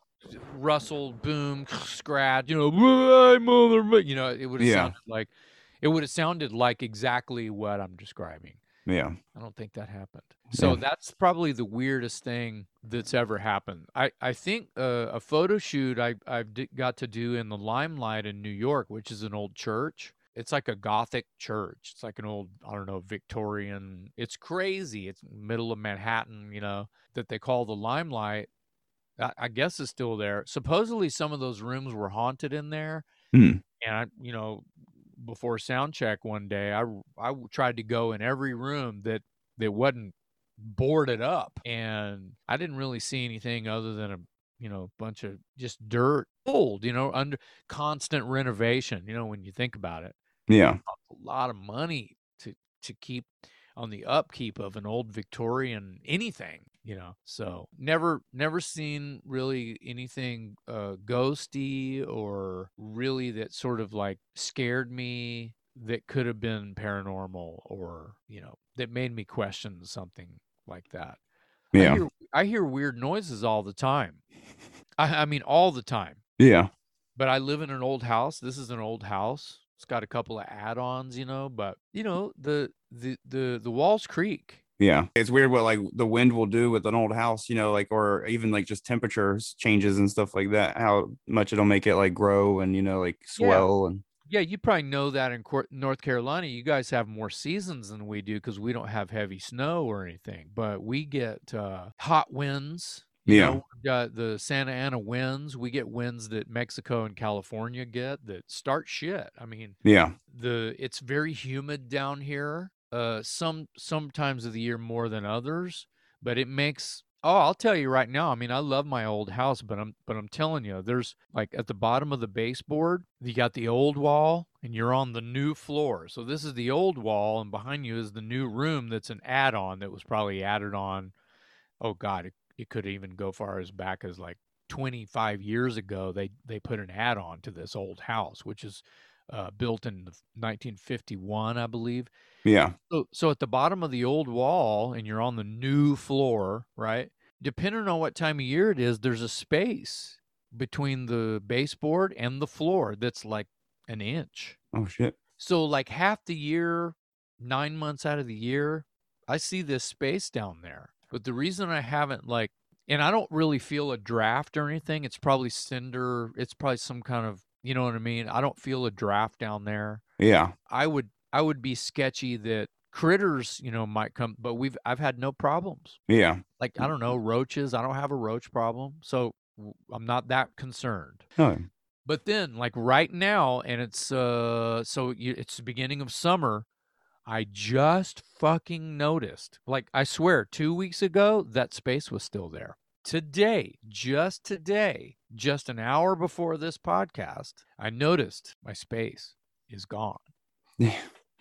Rustle, boom, scratch, you know, mother, you know, it would have Yeah. sounded like it would have sounded like exactly what I'm describing. yeah, I don't think that happened. So Yeah. that's probably the weirdest thing that's ever happened. I I think uh, a photo shoot I I've d- got to do in the Limelight in New York, which is an old church. it's like a gothic church. It's like an old, I don't know, Victorian. It's crazy. It's middle of Manhattan, you know, that they call the Limelight. I, I guess is still there. Supposedly, some of those rooms were haunted in there. Hmm. And I, you know, before sound check one day, I I tried to go in every room that that wasn't boarded up, and I didn't really see anything other than a you know bunch of just dirt, old, you know, under constant renovation. You know, when you think about it, Yeah. a lot of money to to keep on the upkeep of an old Victorian anything, you know. So never never seen really anything uh ghosty or really that sort of like scared me that could have been paranormal or, you know, that made me question something like that. I Yeah. hear, I hear weird noises all the time. I, I mean all the time Yeah. but I live in an old house. This is an old house. It's got a couple of add-ons, you know, but you know, the the the the walls creak. Yeah. It's weird what like the wind will do with an old house, you know, like or even like just temperatures changes and stuff like that. How much it'll make it like grow and you know like swell and Yeah, you probably know that in North Carolina, you guys have more seasons than we do because we don't have heavy snow or anything. But we get uh, hot winds. You Yeah. know, we got the Santa Ana winds. We get winds that Mexico and California get that start shit. I mean, yeah. the it's very humid down here uh some some times of the year more than others but it makes oh i'll tell you right now i mean i love my old house but i'm but i'm telling you there's like at the bottom of the baseboard you got the old wall and you're on the new floor. So this is the old wall and behind you is the new room that's an add-on that was probably added on oh god it, it could even go far as back as like 25 years ago they they put an add-on to this old house which is uh, built in 1951 i believe Yeah. so, so at the bottom of the old wall, and you're on the new floor, right? Depending on what time of year it is, there's a space between the baseboard and the floor that's like an inch. Oh shit. So, like half the year, nine months out of the year, I see this space down there. But the reason I haven't like, and I don't really feel a draft or anything. It's probably cinder. It's probably some kind of, you know what I mean. I don't feel a draft down there. Yeah. I would I would be sketchy that critters, you know, might come, but we've I've had no problems. Yeah. Like I don't know roaches. I don't have a roach problem, so I'm not that concerned. Oh. But then, like right now, and it's uh, so you, it's the beginning of summer. I just fucking noticed. Like I swear, two weeks ago that space was still there. Today, just today, just an hour before this podcast, I noticed my space is gone Yeah.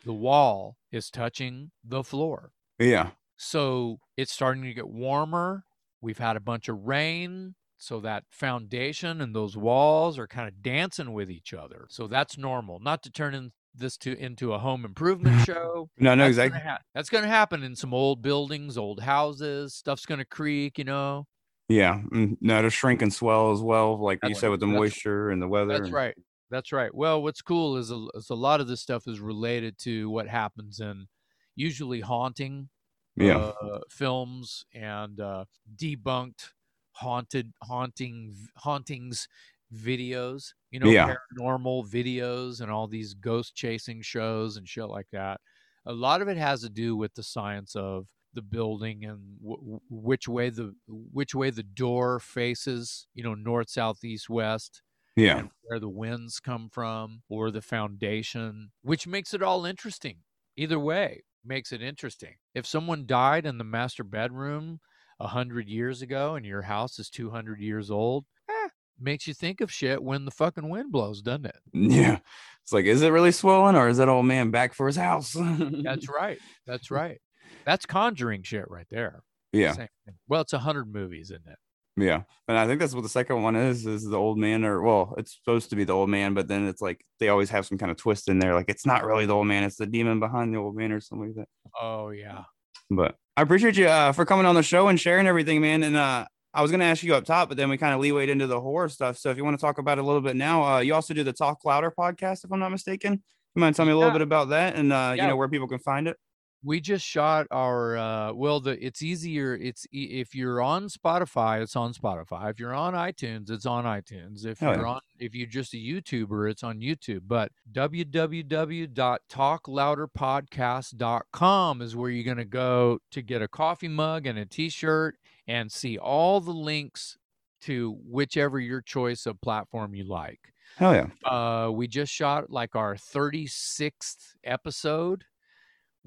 the wall is touching the floor. Yeah. So it's starting to get warmer. We've had a bunch of rain. So that foundation and those walls are kind of dancing with each other. So that's normal. Not to turn in this to into a home improvement <laughs> show. No, no, That's gonna exactly. ha- that's going to happen in some old buildings, old houses. Stuff's going to creak, you know. Yeah. Mm, No, to shrink and swell as well, like you said with the moisture and the weather. That's and- right. That's right. Well, what's cool is a, is a lot of this stuff is related to what happens in usually haunting Yeah. uh, films and uh, debunked haunted haunting hauntings videos. You know, Yeah. paranormal videos and all these ghost chasing shows and shit like that. A lot of it has to do with the science of the building and w- which way the which way the door faces. You know, north, south, east, west Yeah. where the winds come from or the foundation, which makes it all interesting. Either way, makes it interesting. If someone died in the master bedroom a hundred years ago and your house is two hundred years old, eh, makes you think of shit when the fucking wind blows, doesn't it? Yeah. It's like, is it really swollen or is that old man back for his house? <laughs> That's right. That's right. That's conjuring shit right there. yeah. Well, it's a hundred movies, isn't it? Yeah. And I think that's what the second one is, is the old man or well, it's supposed to be the old man, but then it's like they always have some kind of twist in there. Like it's not really the old man, it's the demon behind the old man or something like that. Oh yeah. But I appreciate you uh, for coming on the show and sharing everything, man. And uh, I was going to ask you up top, but then we kind of leewayed into the horror stuff. So if you want to talk about it a little bit now, uh, you also do the Talk Louder podcast, if I'm not mistaken. You mind telling me a little Yeah. bit about that and uh, you know where people can find it? We just shot our uh well the it's easier it's e- if you're on spotify it's on spotify if you're on itunes it's on itunes if Oh, you're yeah. on if you're just a youtuber it's on youtube but www.talklouderpodcast.com is where you're going to go to get a coffee mug and a t-shirt and see all the links to whichever your choice of platform you like Hell yeah. uh, we just shot like our 36th episode.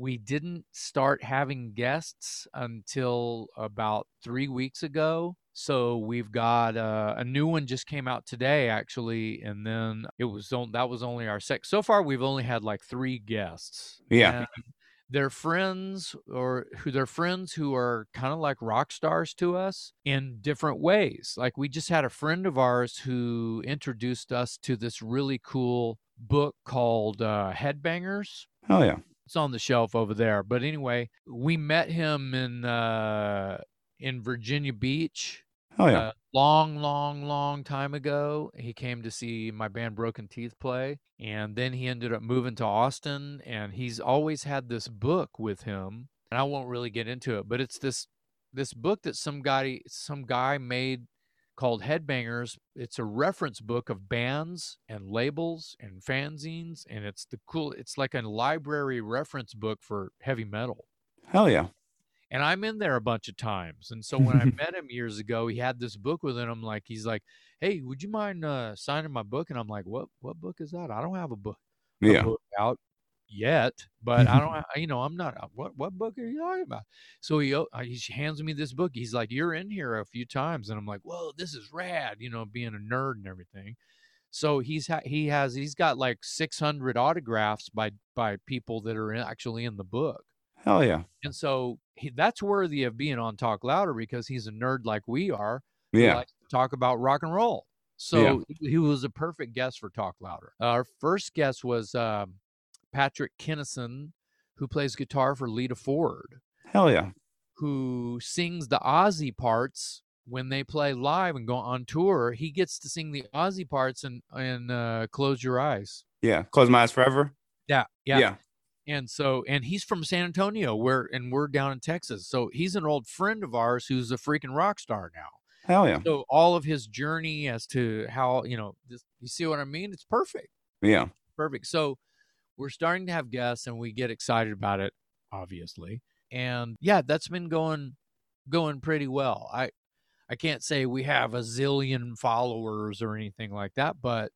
We didn't start having guests until about three weeks ago. So we've got uh, a new one just came out today, actually, and then it was on, that was only our sec. So far, we've only had like three guests. Yeah. And they're friends or who they're friends who are kind of like rock stars to us in different ways. Like we just had a friend of ours who introduced us to this really cool book called uh, Headbangers. Oh yeah. It's on the shelf over there. But anyway, we met him in uh, in Virginia Beach Hell yeah. uh, long, long, long time ago. He came to see my band Broken Teeth play, and then he ended up moving to Austin. And he's always had this book with him, and I won't really get into it, but it's this this book that some guy some guy made called Headbangers. It's a reference book of bands and labels and fanzines, and it's the cool. It's like a library reference book for heavy metal Hell yeah. and I'm in there a bunch of times. And so when I <laughs> met him years ago, he had this book with him. Like he's like, "Hey, would you mind uh, signing my book?" And I'm like, "What? What book is that? I don't have a book, a Yeah. book out yet, but I don't. <laughs> You know, I'm not. uh, What? What book are you talking about?" So he uh, he hands me this book. He's like, "You're in here a few times," and I'm like, "Whoa, this is rad!" You know, being a nerd and everything. So he's ha- he has he's got like 600 autographs by by people that are in, actually in the book. Hell yeah. And so he, that's worthy of being on Talk Louder because he's a nerd like we are. Yeah. talk about rock and roll. So he was a perfect guest for Talk Louder. Our first guest was um, Patrick Kennison, who plays guitar for Lita Ford, Hell yeah. who sings the Ozzy parts when they play live and go on tour. He gets to sing the Ozzy parts and and uh, Close Your Eyes. Yeah. Close my eyes forever. Yeah, yeah, Yeah. and so and he's from San Antonio, where and we're down in Texas. So he's an old friend of ours who's a freaking rock star now. Hell yeah. So all of his journey as to how you know, this, you see what I mean? It's perfect, Yeah. perfect. So we're starting to have guests, and we get excited about it, obviously. And yeah, that's been going going pretty well. I I can't say we have a zillion followers or anything like that, but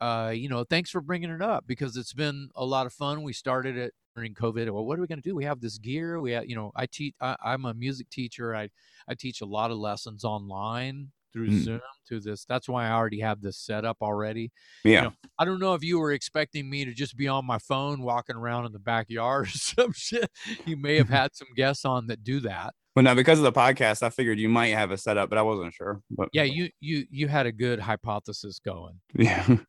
uh, you know, thanks for bringing it up because it's been a lot of fun. We started it during COVID. Well, what are we going to do? We have this gear. We have, you know, I teach. I, I'm a music teacher. I I teach a lot of lessons online through Mm. Zoom. Through this, that's why I already have this set up already. Yeah. know, I don't know if you were expecting me to just be on my phone walking around in the backyard <laughs> or some shit. You may have <laughs> had some guests on that do that. But now because of the podcast, I figured you might have a setup, but I wasn't sure. But Yeah, you you you had a good hypothesis going. yeah. <laughs>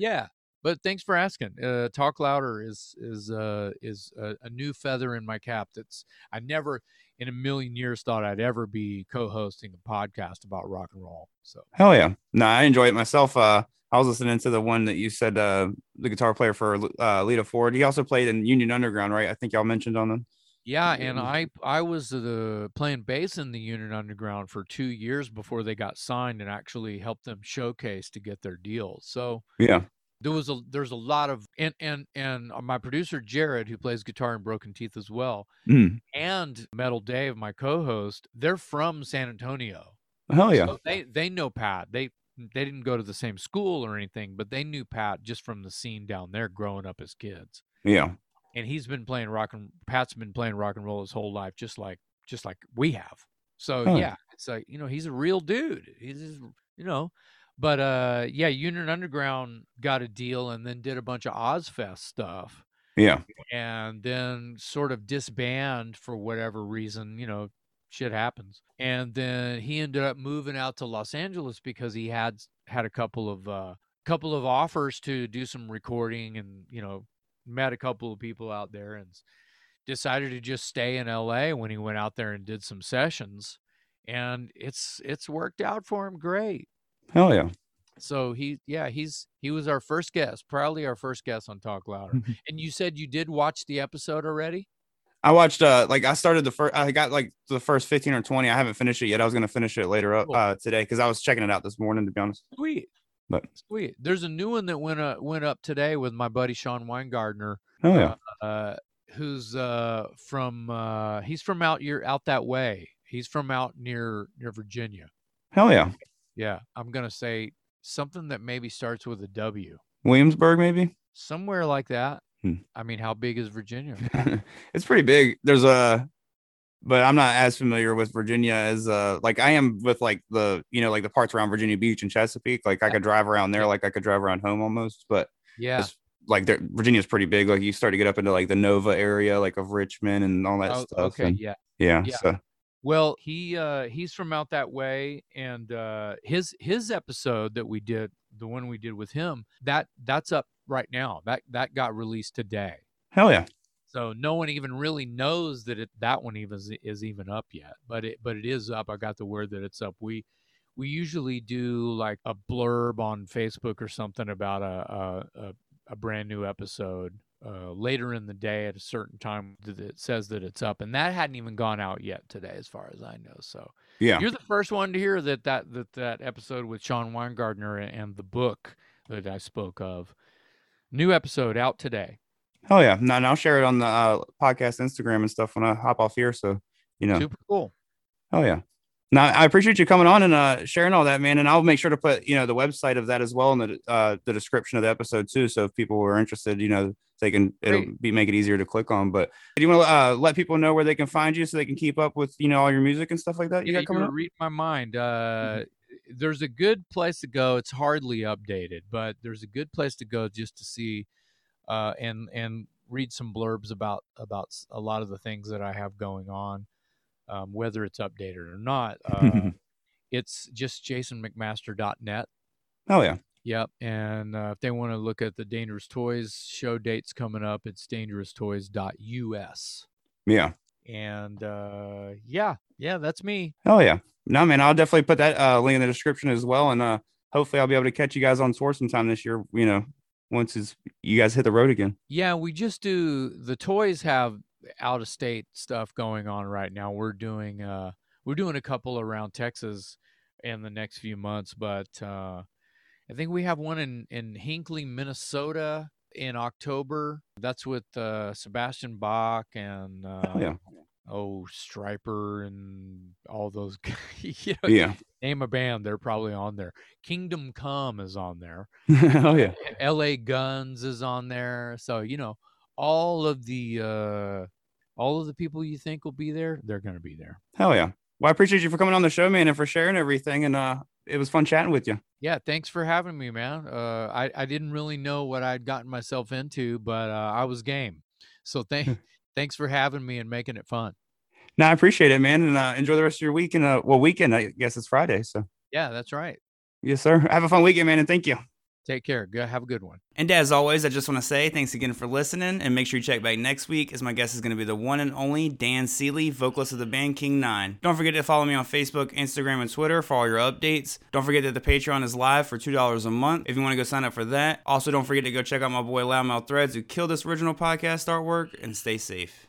Yeah, but thanks for asking. Uh, Talk louder is is uh, is a, a new feather in my cap. That's I never in a million years thought I'd ever be co-hosting a podcast about rock and roll. So Hell yeah. No, I enjoy it myself. Uh I was listening to the one that you said uh the guitar player for uh Lita Ford. He also played in Union Underground, right? I think y'all mentioned on them. yeah, and I I was the playing bass in the Union Underground for two years before they got signed and actually helped them showcase to get their deal. So Yeah. There was a there's a lot of and and and my producer Jared who plays guitar in Broken Teeth as well Mm. and Metal Dave my co-host they're from San Antonio Hell yeah. So they they know Pat they they didn't go to the same school or anything but they knew Pat just from the scene down there growing up as kids Yeah. and he's been playing rock and Pat's been playing rock and roll his whole life just like just like we have so Huh. yeah it's like you know he's a real dude he's you know but uh yeah Union Underground got a deal and then did a bunch of Ozzfest stuff Yeah. and then sort of disband for whatever reason, you know, shit happens. And then he ended up moving out to Los Angeles because he had had a couple of uh couple of offers to do some recording and, you know, met a couple of people out there and decided to just stay in LA when he went out there and did some sessions and it's it's worked out for him great. Hell yeah. So he, yeah, he's he was our first guest, probably our first guest on Talk Louder. <laughs> and you said you did watch the episode already? I watched uh like I started the first I got like the first 15 or 20. I haven't finished it yet. I was gonna finish it later up uh today because I was checking it out this morning to be honest. Sweet. But- sweet. There's a new one that went uh, went up today with my buddy Sean Weingardner, Oh yeah. uh, who's uh from uh he's from out here out that way. He's from out near near Virginia. Hell yeah. Yeah, I'm gonna say something that maybe starts with a W, Williamsburg maybe. somewhere like that. Hmm. I mean, how big is Virginia? <laughs> it's pretty big. There's a but I'm not as familiar with Virginia as uh like I am with like the you know like the parts around Virginia Beach and Chesapeake. Like I could drive around there like I could drive around home almost, but Yeah. like there Virginia's pretty big. Like you start to get up into like the Nova area, like of Richmond and all that Oh, stuff. okay. and- Yeah. yeah. Yeah. So Well, he uh he's from out that way and uh his his episode that we did, the one we did with him, that that's up right now. That that got released today. hell yeah. So no one even really knows that it that one even is, is even up yet. But it but it is up. I got the word that it's up. We we usually do like a blurb on Facebook or something about a a, a, a brand new episode uh, later in the day at a certain time that says that it's up, and that hadn't even gone out yet today, as far as I know. So Yeah. you're the first one to hear that that that, that episode with Sean Weingartner and the book that I spoke of. New episode out today. Hell yeah. Now, I'll share it on the uh, podcast Instagram and stuff when I hop off here. So, you know, Super cool. hell yeah. No, I appreciate you coming on and uh, sharing all that, man. And I'll make sure to put, you know, the website of that as well in the uh, the description of the episode too. So if people are interested, you know, they can it'll Great. be make it easier to click on. But do you want to uh, let people know where they can find you so they can keep up with, you know, all your music and stuff like that you yeah, got coming you read my mind. Uh, There's a good place to go. It's hardly updated, but there's a good place to go just to see uh, and and read some blurbs about about a lot of the things that I have going on, um, whether it's updated or not. Uh, <laughs> it's just jasonmcmaster.net. Oh, yeah. Yep. And uh, if they want to look at the Dangerous Toys show dates coming up, it's dangeroustoys.us. Yeah. And uh, yeah, yeah, that's me. Oh, yeah. No, man, I'll definitely put that uh, link in the description as well. And uh, hopefully I'll be able to catch you guys on tour sometime this year, you know, once it's, you guys hit the road again. Yeah, we just do the toys have out of state stuff going on right now. We're doing uh we're doing a couple around Texas in the next few months, but uh I think we have one in in Hinckley, Minnesota in October. That's with uh Sebastian Bach and uh Hell yeah. oh Stryper and all those guys. <laughs> you know, Yeah. name a band, they're probably on there. Kingdom Come is on there. <laughs> oh yeah. LA Guns is on there. So, you know, all of the uh all of the people you think will be there, they're going to be there. Hell yeah. Well, I appreciate you for coming on the show, man, and for sharing everything. And uh, it was fun chatting with you. Yeah, thanks for having me, man. Uh I I didn't really know what I'd gotten myself into, but uh I was game. So thank <laughs> thanks for having me and making it fun. No, I appreciate it, man. And uh, enjoy the rest of your week. And uh, well, weekend, I guess it's Friday. So, Yeah, that's right. yes, sir. Have a fun weekend, man. And thank you. Take care. Go have a good one. And as always, I just want to say thanks again for listening and make sure you check back next week as my guest is going to be the one and only Dan Seeley, vocalist of the band King 9. Don't forget to follow me on Facebook, Instagram, and Twitter for all your updates. Don't forget that the Patreon is live for $2 a month if you want to go sign up for that. Also, don't forget to go check out my boy Loudmouth Threads who killed this original podcast artwork and stay safe.